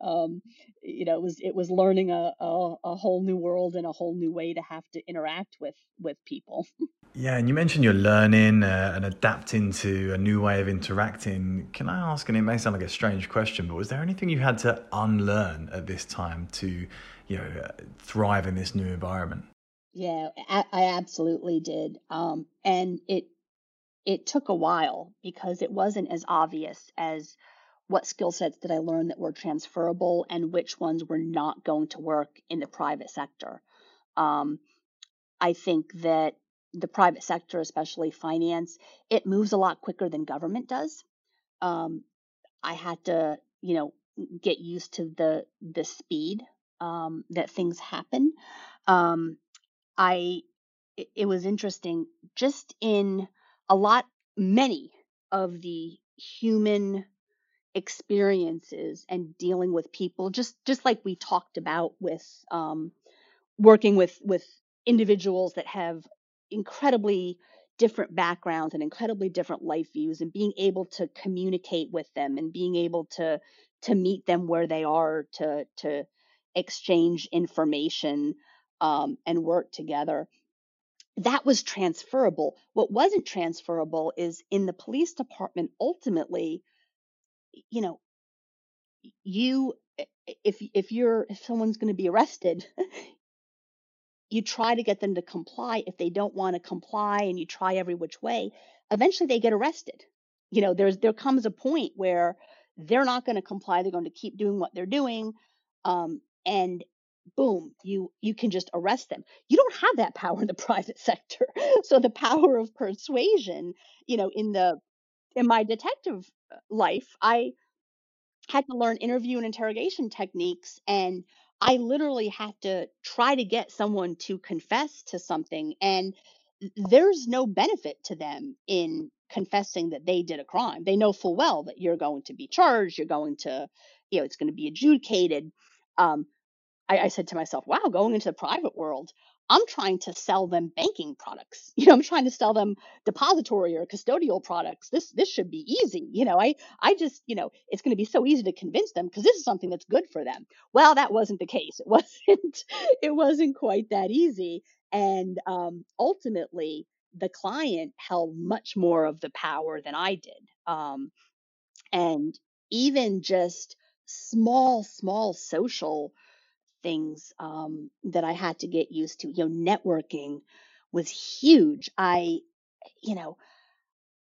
um, you know it was it was learning a, a a whole new world and a whole new way to have to interact with with people. Yeah, and you mentioned you're learning uh, and adapting to a new way of interacting. Can I ask, and it may sound like a strange question, but was there anything you had to unlearn at this time to, you know, thrive in this new environment? Yeah, I, absolutely did. Um, and it it took a while because it wasn't as obvious as what skill sets did I learn that were transferable and which ones were not going to work in the private sector. Um, I think that the private sector, especially finance, it moves a lot quicker than government does. Um, I had to, you know, get used to the the speed um, that things happen. Um, I it, was interesting just in a lot many of the human experiences and dealing with people just just like we talked about with um, working with with individuals that have incredibly different backgrounds and incredibly different life views and being able to communicate with them and being able to to meet them where they are to to exchange information um, and work together that was transferable. What wasn't transferable is in the police department ultimately you know you if if you're if someone's going to be arrested you try to get them to comply. If they don't want to comply and you try every which way eventually they get arrested. You know there's there comes a point where they're not going to comply they're going to keep doing what they're doing um, and boom you you can just arrest them you don't have that power in the private sector so the power of persuasion you know in the in my detective uh, life i had to learn interview and interrogation techniques and I literally had to try to get someone to confess to something and there's no benefit to them in confessing that they did a crime. They know full well that you're going to be charged, you're going to, you know, it's going to be adjudicated. Um, I, I said to myself, wow, going into the private world, I'm trying to sell them banking products. You know, I'm trying to sell them depository or custodial products. This this should be easy. You know, I I just, you know, it's going to be so easy to convince them because this is something that's good for them. Well, that wasn't the case. It wasn't it wasn't quite that easy. And um, ultimately, the client held much more of the power than I did. Um, and even just small, small social things um, that I had to get used to. You know, networking was huge. I, you know,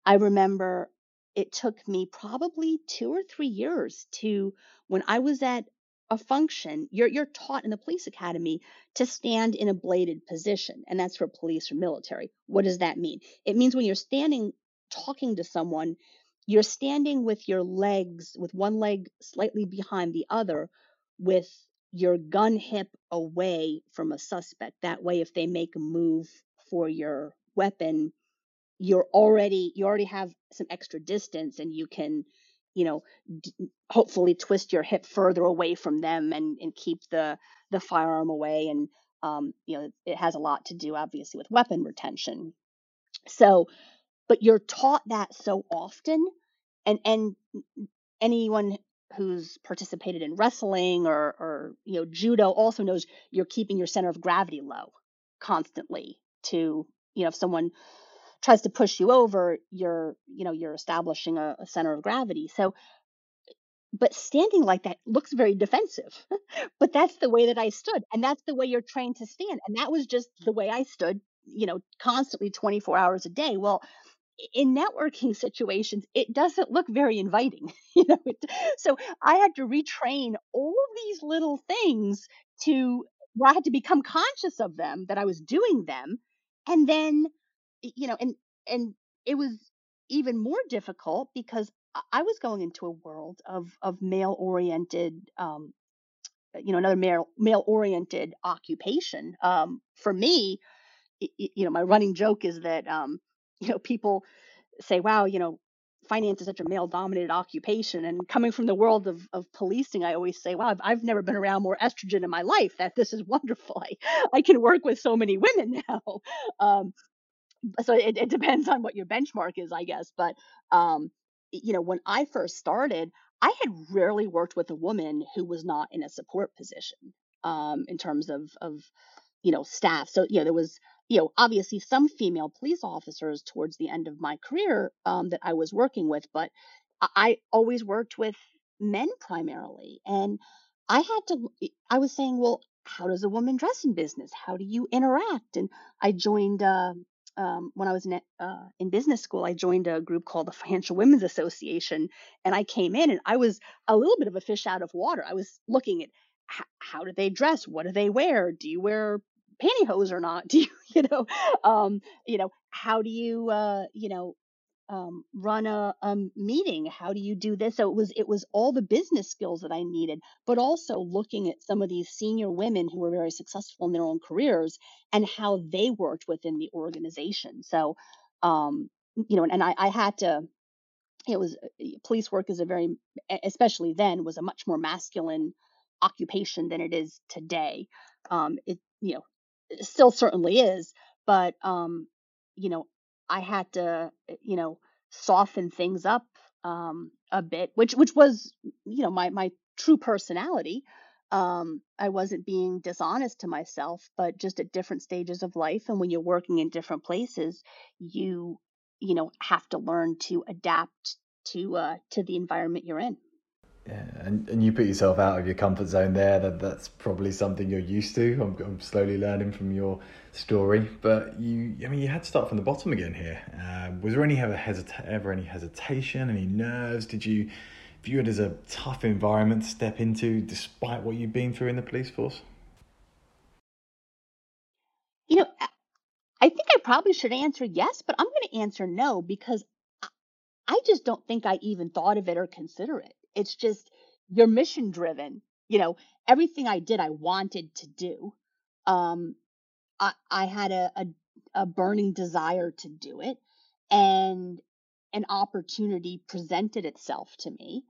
I remember it took me probably two or three years to when I was at a function. You're you're taught in the police academy to stand in a bladed position, and that's for police or military. What does that mean? It means when you're standing talking to someone, you're standing with your legs, with one leg slightly behind the other, with your gun hip away from a suspect. That way, if they make a move for your weapon, you're already you already have some extra distance, and you can, you know, d- hopefully twist your hip further away from them and and keep the the firearm away. And um, you know, it has a lot to do, obviously, with weapon retention. So, but you're taught that so often, and and anyone who's participated in wrestling or or you know judo also knows you're keeping your center of gravity low constantly to you know if someone tries to push you over you're you know you're establishing a, a center of gravity. So but standing like that looks very defensive but that's the way that i stood and that's the way you're trained to stand and that was just the way i stood you know constantly 24 hours a day. Well in networking situations, it doesn't look very inviting. you know, it, so I had to retrain all these little things to where I had to become conscious of them that I was doing them, and then, you know, and and it was even more difficult because I was going into a world of of male oriented, um, you know, another male male oriented occupation. Um, for me, you know, my running joke is that um, you know people say, wow, you know, finance is such a male dominated occupation. And coming from the world of, of policing, I always say, wow, I've, I've never been around more estrogen in my life. That this is wonderful. I, I can work with so many women now. Um, so it, it depends on what your benchmark is, I guess. But, um, you know, when I first started, I had rarely worked with a woman who was not in a support position um, in terms of, of, you know, staff. So, you know, there was you know, obviously some female police officers towards the end of my career um, that I was working with, but I always worked with men primarily. And I had to, I was saying, well, how does a woman dress in business? How do you interact? And I joined, uh, um, when I was in, uh, in business school, I joined a group called the Financial Women's Association. And I came in and I was a little bit of a fish out of water. I was looking at how, how do they dress? What do they wear? Do you wear pantyhose or not? Do you, you know, um, you know, how do you, uh, you know, um, run a, a meeting? How do you do this? So it was it was all the business skills that I needed, but also looking at some of these senior women who were very successful in their own careers and how they worked within the organization. So, um, you know, and, and I, I had to. It was police work is a very, especially then, was a much more masculine occupation than it is today. Um, it you know still certainly is, but um, you know, I had to, eh, you know, soften things up um, a bit, which which was, you know, my my true personality. Um, I wasn't being dishonest to myself, but just at different stages of life, and when you're working in different places, you you know have to learn to adapt to uh, to the environment you're in. Yeah, and, and you put yourself out of your comfort zone there. That that's probably something you're used to. I'm, I'm slowly learning from your story, but you, I mean, you had to start from the bottom again here. Uh, was there any ever hesita- ever any hesitation, any nerves? Did you view it as a tough environment to step into, despite what you've been through in the police force? You know, I think I probably should answer yes, but I'm going to answer no because I just don't think I even thought of it or consider it. It's just you're mission driven. You know, everything I did, I wanted to do. Um, I, I had a, a, a burning desire to do it, and an opportunity presented itself to me,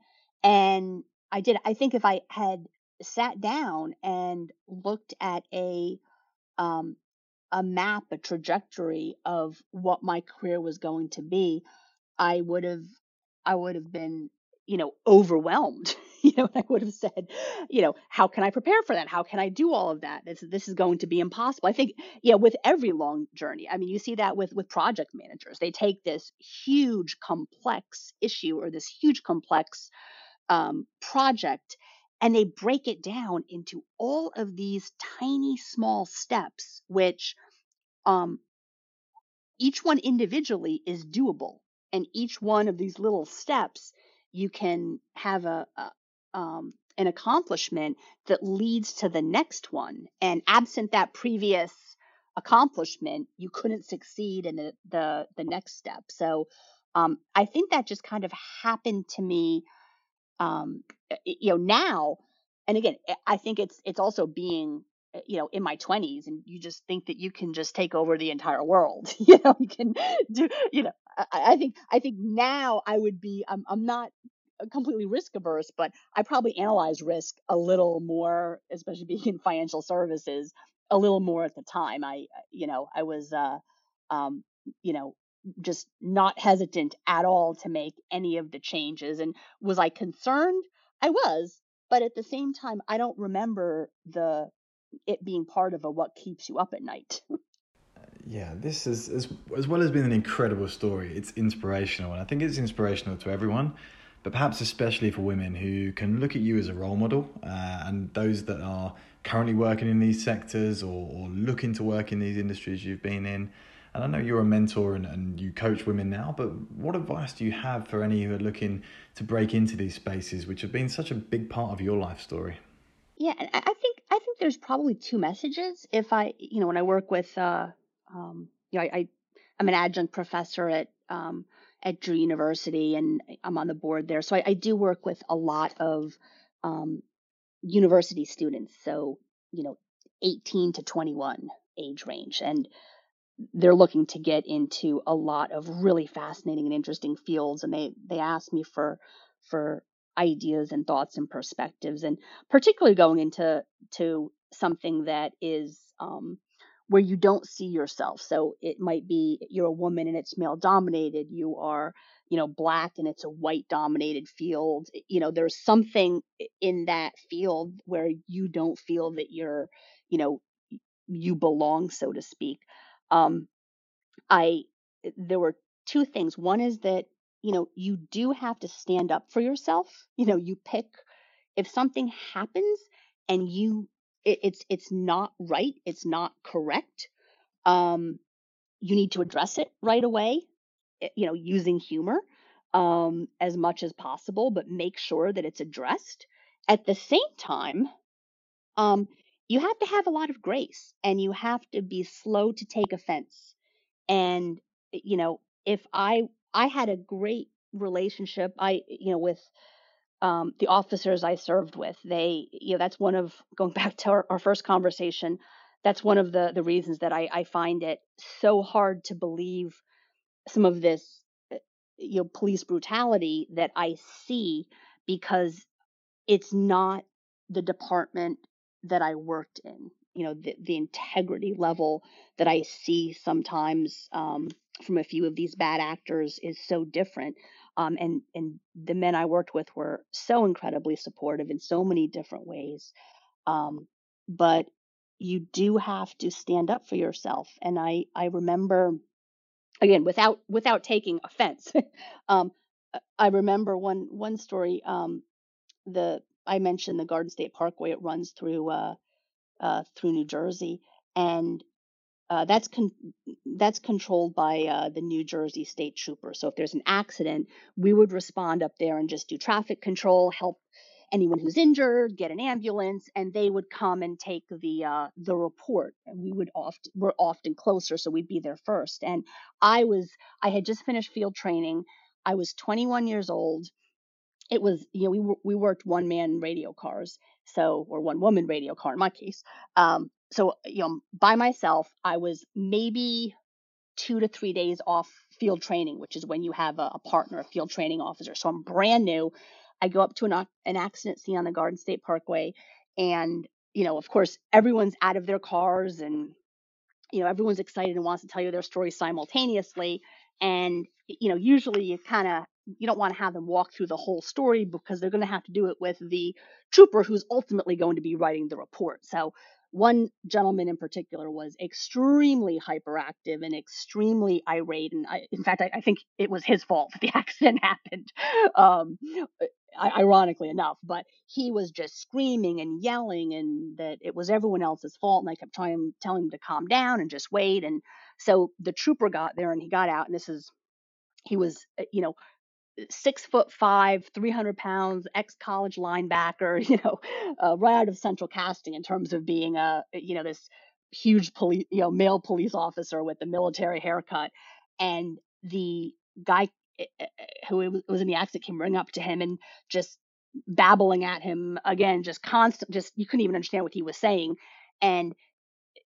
and I did. I think if I had sat down and looked at a um, a map, a trajectory of what my career was going to be, I would have I would have been, you know, overwhelmed. you know, I would have said, you know, how can I prepare for that? How can I do all of that? This this is going to be impossible. I think, yeah, with every long journey. I mean, you see that with with project managers. They take this huge complex issue or this huge complex um, project and they break it down into all of these tiny small steps which um, each one individually is doable and each one of these little steps you can have a, a um, an accomplishment that leads to the next one. And absent that previous accomplishment you couldn't succeed in the the, the next step. So um, i think that just kind of happened to me um, you know now and again i think it's it's also being you know in my 20s and you just think that you can just take over the entire world you know you can do you know I, I think i think now i would be i'm, I'm not completely risk averse but i probably analyze risk a little more especially being in financial services a little more at the time. I you know i was uh um you know just not hesitant at all to make any of the changes and was i concerned? I was but at the same time i don't remember the it being part of a what keeps you up at night. yeah, this is as, as well as being an incredible story. It's inspirational, and I think it's inspirational to everyone, but perhaps especially for women who can look at you as a role model, uh, and those that are currently working in these sectors or, or looking to work in these industries you've been in. And I know you're a mentor and, and you coach women now, but what advice do you have for any who are looking to break into these spaces, which have been such a big part of your life story? Yeah, I think I think there's probably two messages. If I, you know, when I work with, uh, um, you know, I, I am an adjunct professor at um, at Drew University, and I'm on the board there. So I, I do work with a lot of um, university students. So you know, 18 to 21 age range, and they're looking to get into a lot of really fascinating and interesting fields. And they they ask me for for ideas and thoughts and perspectives and particularly going into to something that is um, where you don't see yourself. So it might be you're a woman and it's male dominated you are you know black and it's a white dominated field. You know there's something in that field where you don't feel that you're you know you belong so to speak. Um i there were two things. One is that you know, you do have to stand up for yourself. You know, you pick if something happens and you it, it's it's not right, it's not correct. Um, you need to address it right away. Eh, you know, using humor um, as much as possible, but make sure that it's addressed. At the same time, um, you have to have a lot of grace and you have to be slow to take offense. And you know, if I I had a great relationship. I, you know, with um, the officers I served with, they, you know, that's one of going back to our, our first conversation. That's one of the the reasons that I, I find it so hard to believe some of this, uh, you know, police brutality that I see because it's not the department that I worked in. You know, the, the integrity level that I see sometimes um, from a few of these bad actors is so different. Um, and and the men I worked with were so incredibly supportive in so many different ways. Um, but you do have to stand up for yourself. And I I remember again without without taking offense. um, I remember one one story. Um, the I mentioned the Garden State Parkway. It runs through uh, uh, through New Jersey, and uh, that's con- that's controlled by uh, the New Jersey State Trooper. So if there's an accident, we would respond up there and just do traffic control, help anyone who's injured, get an ambulance, and they would come and take the uh, the report. And we would often we're often closer, so we'd be there first. And I was I had just finished field training. I was 21 years old. It was you know we we worked one man radio cars, so or one woman radio car in my case. Um, so you know by myself, I was maybe two to three days off field training, which is when you have a, a partner, a field training officer. So I'm brand new. I go up to an, an accident scene on the Garden State Parkway, and you know, of course, everyone's out of their cars, and you know, everyone's excited and wants to tell you their story simultaneously. And you know, usually you kind of you don't want to have them walk through the whole story because they're going to have to do it with the trooper who's ultimately going to be writing the report. So one gentleman in particular was extremely hyperactive and extremely irate and I, in fact I, I, think it was his fault that the accident happened um, ironically enough but he was just screaming and yelling and that it was everyone else's fault and i kept trying telling him to calm down and just wait and so the trooper got there and he got out and this is he was uh, you know six foot five, 300 pounds, ex college linebacker, you know, uh, right out of central casting in terms of being a, you know, this huge police, you know, male police officer with the military haircut. And the guy eh, eh, eh, who was in the accident came running up to him and just babbling at him again, just constant, just, you couldn't even understand what he was saying. And,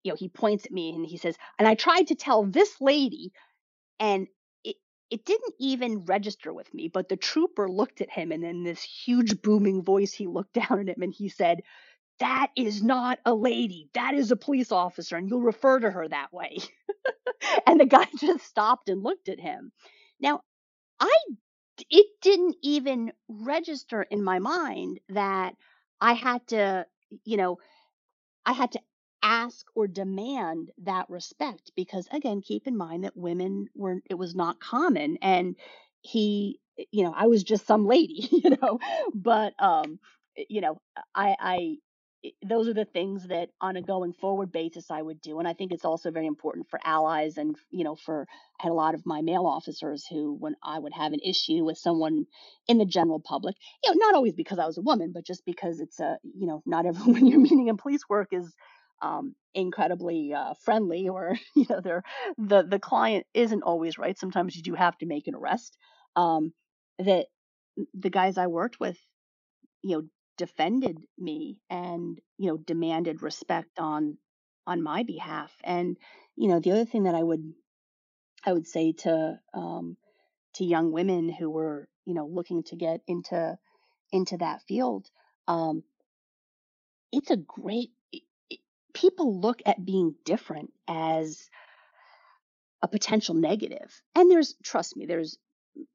you know, he points at me and he says, and I tried to tell this lady, and it didn't even register with me, but the trooper looked at him and in this huge booming voice, he looked down at him and he said, That is not a lady. That is a police officer, and you'll refer to her that way. and the guy just stopped and looked at him. Now, I it didn't even register in my mind that I had to, you know, I had to ask or demand that respect because again keep in mind that women were it was not common and he eh, you know i was just some lady you know but um eh, you know i i eh, those are the things that on a going forward basis I would do. And I think it's also very important for allies and, you know, for I had a lot of my male officers who, when I would have an issue with someone in the general public, you know, not always because I was a woman, but just because it's a, you know, not everyone you're meeting in police work is um, incredibly uh, friendly or you know they're the the client isn't always right. Sometimes you do have to make an arrest um, that the guys i worked with you know defended me and you know demanded respect on on my behalf. And you know the other thing that i would i would say to um, to young women who were you know looking to get into into that field um, it's a great people look at being different as a potential negative. And there's trust me, there's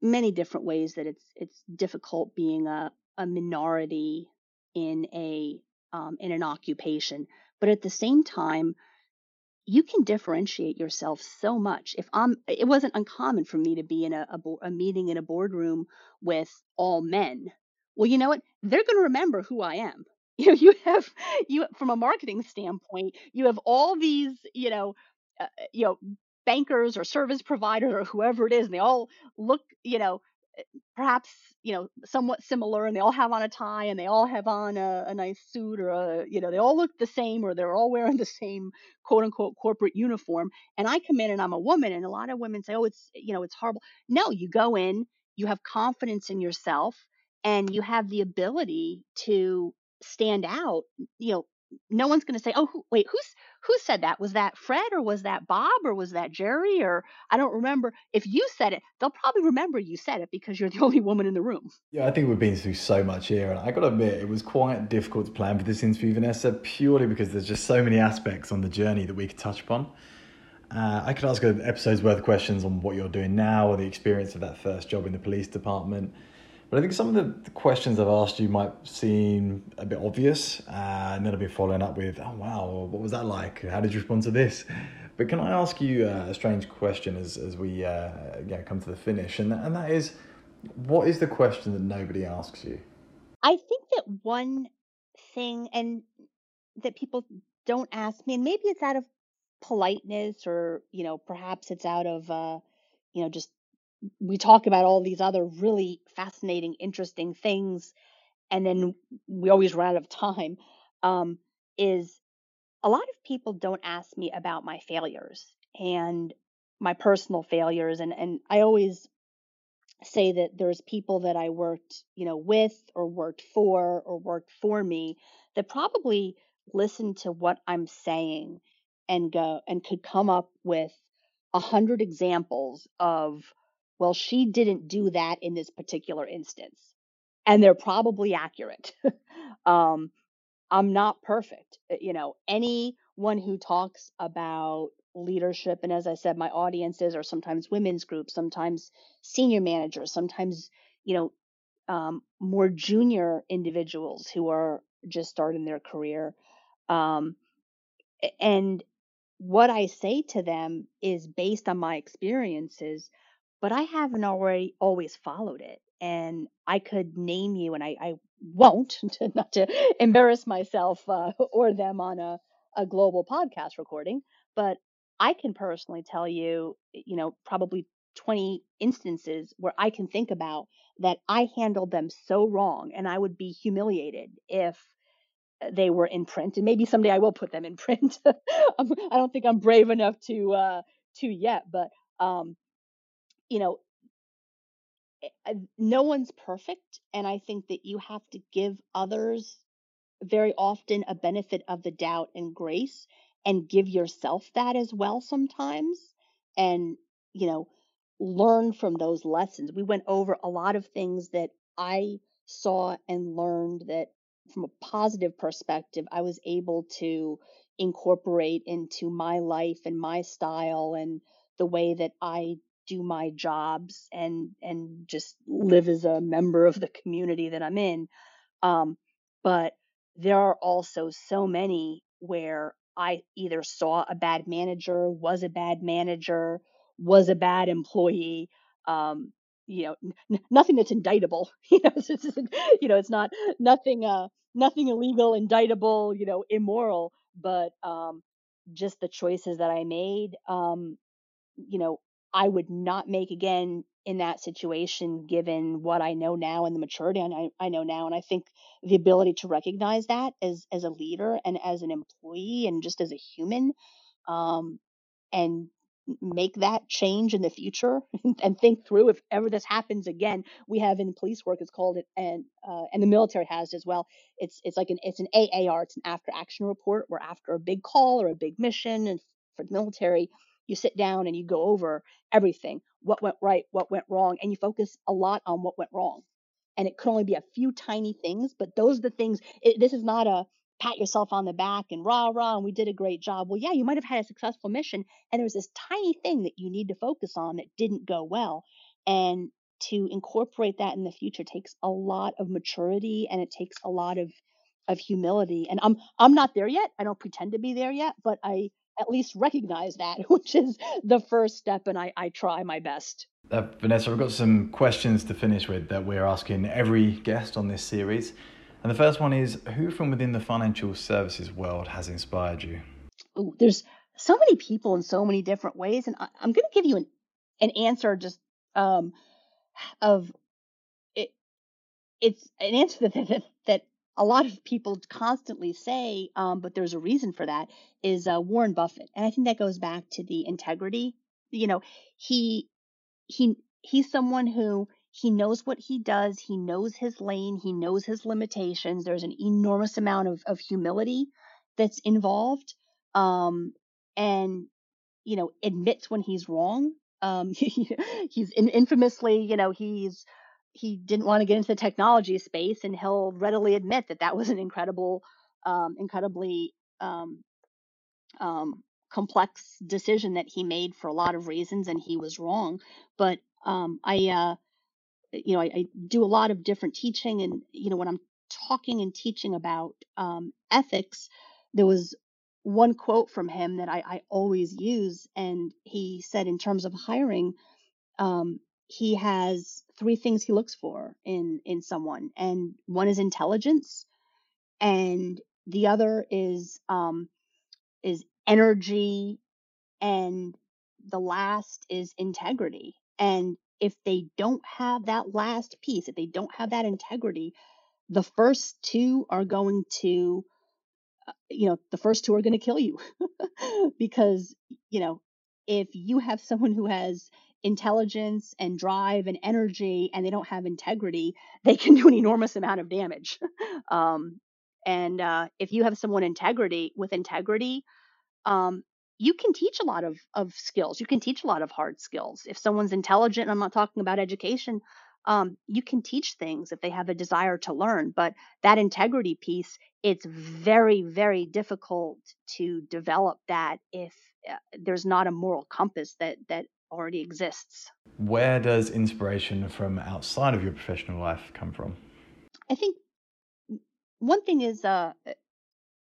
many different ways that it's it's difficult being a, a minority in a um, in an occupation. But at the same time, you can differentiate yourself so much. If I'm, it wasn't uncommon for me to be in a, a, a meeting in a boardroom with all men. Well, you know what? They're going to remember who I am you you have you from a marketing standpoint you have all these you know uh, you know bankers or service providers or whoever it is and they all look you know eh, perhaps you know somewhat similar and they all have on a tie and they all have on a, a nice suit or a you know they all look the same or they're all wearing the same quote unquote corporate uniform and i come in and i'm a woman and a lot of women say oh it's you know it's horrible. No you go in you have confidence in yourself and you have the ability to stand out, you know, no one's going to say, "Oh, who, wait, who's who said that? Was that Fred or was that Bob or was that Jerry or I don't remember." If you said it, they'll probably remember you said it because you're the only woman in the room. Yeah, I think we've been through so much here, and I got to admit, it was quite difficult to plan for this interview, Vanessa, purely because there's just so many aspects on the journey that we could touch upon. Uh, I could ask an episode's worth of questions on what you're doing now or the experience of that first job in the police department but I think some of the questions I've asked you might seem a bit obvious, uh, and then I'll be following up with, "Oh wow, what was that like? How did you respond to this?" But can I ask you uh, a strange question as as we uh, yeah, come to the finish, and that, and that is, what is the question that nobody asks you? I think that one thing, and that people don't ask me, and maybe it's out of politeness or, you know, perhaps it's out of, uh, you know, just we talk about all these other really fascinating, interesting things, and then we always run out of time, um, is a lot of people don't ask me about my failures and my personal failures. And, and I always say that there's people that I worked, you know, with or worked for or worked for me that probably listen to what I'm saying and go and could come up with a hundred examples of, well, she didn't do that in this particular instance. And they're probably accurate. um, I'm not perfect. Uh, You know, anyone who talks about leadership, and as I said, my audiences are sometimes women's groups, sometimes senior managers, sometimes, you know, um, more junior individuals who are just starting their career. Um, and what I say to them is based on my experiences, but I haven't already always followed it. And I could name you, and I, I won't, to, not to embarrass myself uh, or them on a, a global podcast recording, but I can personally tell you, you know, probably 20 instances where I can think about that I handled them so wrong, and I would be humiliated if they were in print, and maybe someday I will put them in print. I'm- don't think I'm brave enough to uh, to yet, but um, you know, eh, eh, no one's perfect, and I think that you have to give others very often a benefit of the doubt and grace and give yourself that as well sometimes and you know learn from those lessons. We went over a lot of things that i saw and learned that from a positive perspective i was able to incorporate into my life and my style and the way that i do my jobs and and just live as a member of the community that i'm in um, but there are also so many where I either saw a bad manager, was a bad manager, was a bad employee. Um, you know, n- nothing that's indictable. You know, it's, it's, you know, it's not nothing, uh, nothing illegal, indictable, you know, immoral, but um, just the choices that I made. Um, you know, I would not make again in that situation given what I know now and the maturity I, I know now. And I think the ability to recognize that as as a leader and as an employee and just as a human, um, and make that change in the future and think through if ever this happens again we have in police work it's called it and uh, and the military has as well it's it's like an it's an aar it's an after action report where after a big call or a big mission and for the military you sit down and you go over everything what went right what went wrong and you focus a lot on what went wrong. And it could only be a few tiny things but those are the things it, this is not a pat yourself on the back and rah rah and we did a great job. Well yeah you might have had a successful mission and there was this tiny thing that you need to focus on that didn't go well. And to incorporate that in the future takes a lot of maturity and it takes a lot of of humility. And i'm i'm not there yet. I don't pretend to be there yet but i at least recognize that which is the first step and i i try my best Uh, Vanessa, I've got some questions to finish with that we're asking every guest on this series. And the first one is Who from within the financial services world has inspired you? Ooh, there's so many people in so many different ways and I, i'm going to give you an an answer just um of it it's an answer that, that a lot of people constantly say, um, but there's a reason for that, is uh, Warren Buffett, and I think that goes back to the integrity. You know, he he he's someone who he knows what he does, he knows his lane, he knows his limitations. There's an enormous amount of of humility that's involved, um, and you know admits when he's wrong. Um, he's in, infamously, you know, he's he didn't want to get into the technology space, and he'll readily admit that that was an incredible, um, incredibly um, um, complex decision that he made for a lot of reasons, and he was wrong. But um, I, uh, you know, I, I do a lot of different teaching, and you know, when I'm talking and teaching about um, ethics, there was one quote from him that I, I always use, and he said, in terms of hiring, um, he has three things he looks for in in someone, and one is intelligence, and the other is um, is energy, and the last is integrity. And if they don't have that last piece, if they don't have that integrity, the first two are going to uh, you know the first two are going to kill you because you know if you have someone who has intelligence and drive and energy and they don't have integrity they can do an enormous amount of damage. Um, and uh, if you have someone integrity with integrity um, you can teach a lot of, of skills. You can teach a lot of hard skills. If someone's intelligent i'm not talking about education um, you can teach things if they have a desire to learn but that integrity piece it's very very difficult to develop that if uh, there's not a moral compass that that already exists where does inspiration from outside of your professional life come from i think one thing is uh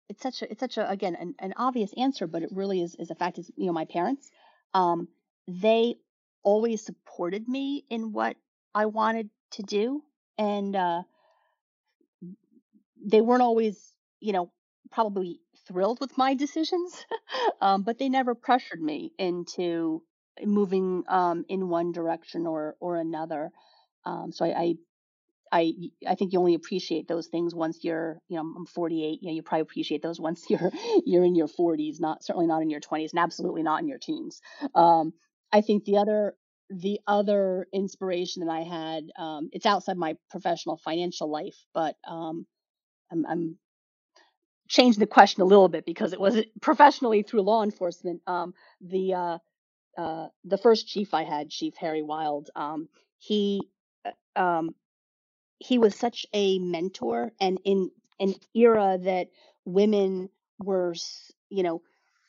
it's such a it's such a again an, an obvious answer but it really is is a fact is you know my parents um they always supported me in what I wanted to do. And uh, they weren't always, you know, probably thrilled with my decisions, um, but they never pressured me into moving um, in one direction or or another. Um, so I, I I I think you only appreciate those things once you're you know I'm 48 you know you probably appreciate those once you're you're in your 40s not certainly not in your 20s and absolutely not in your teens um, I think the other the other inspiration that I had, um, it's outside my professional financial life, but um, I'm, I'm changing the question a little bit because it was professionally through law enforcement. Um, the uh, uh, the first chief I had, Chief Harry Wild, um, he uh, um, he was such a mentor, and in an era that women were, you know,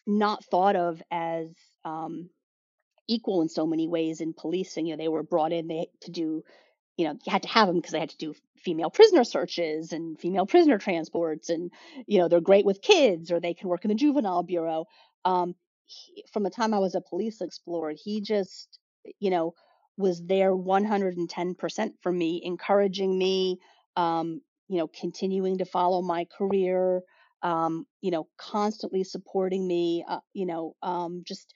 not thought of as um, equal in so many ways in policing. You know, they were brought in they to do, you know, you had to have them because they had to do female prisoner searches and female prisoner transports, and you know, they're great with kids or they can work in the juvenile bureau. Um, he, from the time I was a police explorer, he just, you know, was there 110% for me, encouraging me, um, you know, continuing to follow my career, um, you know, constantly supporting me, uh, you know, um, just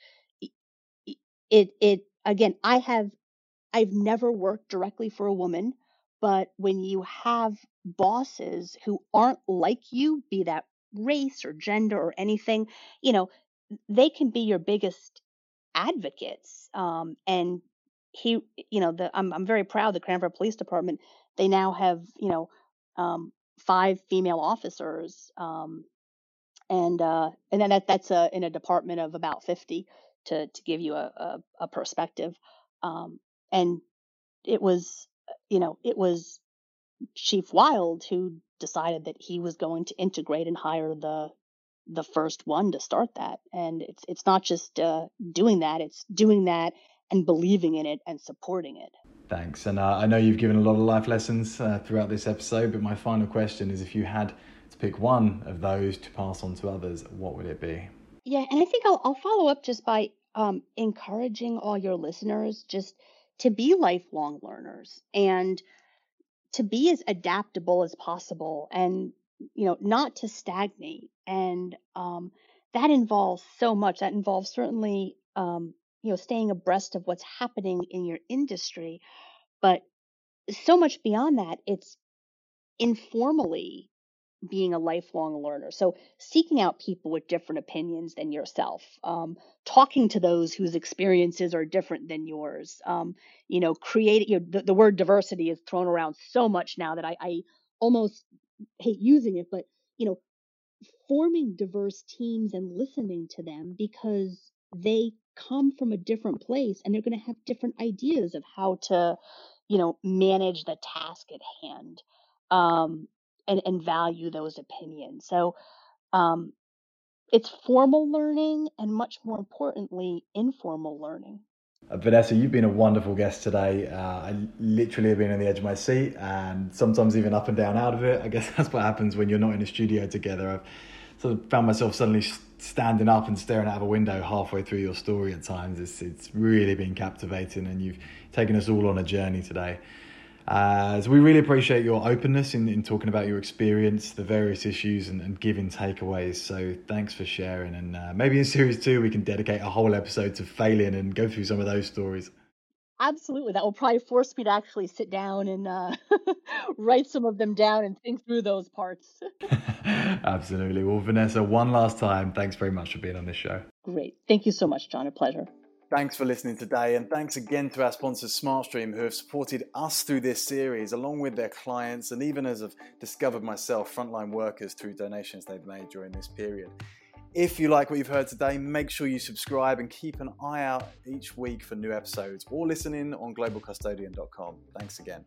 it it again i have i've never worked directly for a woman but when you have bosses who aren't like you be that race or gender or anything you know they can be your biggest advocates um, and he you know the I'm, I'm very proud the cranford police department they now have you know um, five female officers um, and uh, and then that that's a, in a department of about 50 to to give you a a, a perspective. Um, and it was, you know, it was Chief Wild who decided that he was going to integrate and hire the the first one to start that. And it's it's not just uh, doing that; it's doing that and believing in it and supporting it. Thanks. And uh, I know you've given a lot of life lessons uh, throughout this episode, but my final question is: if you had to pick one of those to pass on to others, what would it be? Yeah, and I think I'll, I'll follow up just by um, encouraging all your listeners just to be lifelong learners and to be as adaptable as possible and you know not to stagnate and um, that involves so much that involves certainly um, you know staying abreast of what's happening in your industry but so much beyond that it's informally being a lifelong learner. So, seeking out people with different opinions than yourself, um, talking to those whose experiences are different than yours. Um, you know, creating. You know, the, the, word diversity is thrown around so much now that I, I almost hate using it, but you know, forming diverse teams and listening to them because they come from a different place and they're going to have different ideas of how to, you know, manage the task at hand. Um, and, and value those opinions. So um, it's formal learning and much more importantly, informal learning. Uh, Vanessa, you've been a wonderful guest today. Uh, I literally have been on the edge of my seat and sometimes even up and down out of it. I guess that's what happens when you're not in a studio together. I've sort of found myself suddenly standing up and staring out of a window halfway through your story at times. It's, it's really been captivating, and you've taken us all on a journey today. Uh, so we really appreciate your openness in, in talking about your experience, the various issues, and, and giving takeaways. So thanks for sharing. And uh, maybe in series two, we can dedicate a whole episode to failing and go through some of those stories. Absolutely. That will probably force me to actually sit down and uh, write some of them down and think through those parts. Absolutely. Well, Vanessa, one last time, thanks very much for being on this show. Great. Thank you so much, John. A pleasure. Thanks for listening today, and thanks again to our sponsors, SmartStream, who have supported us through this series, along with their clients, and even as I've discovered myself, frontline workers through donations they've made during this period. If you like what you've heard today, make sure you subscribe and keep an eye out each week for new episodes or listen in on globalcustodian.com. Thanks again.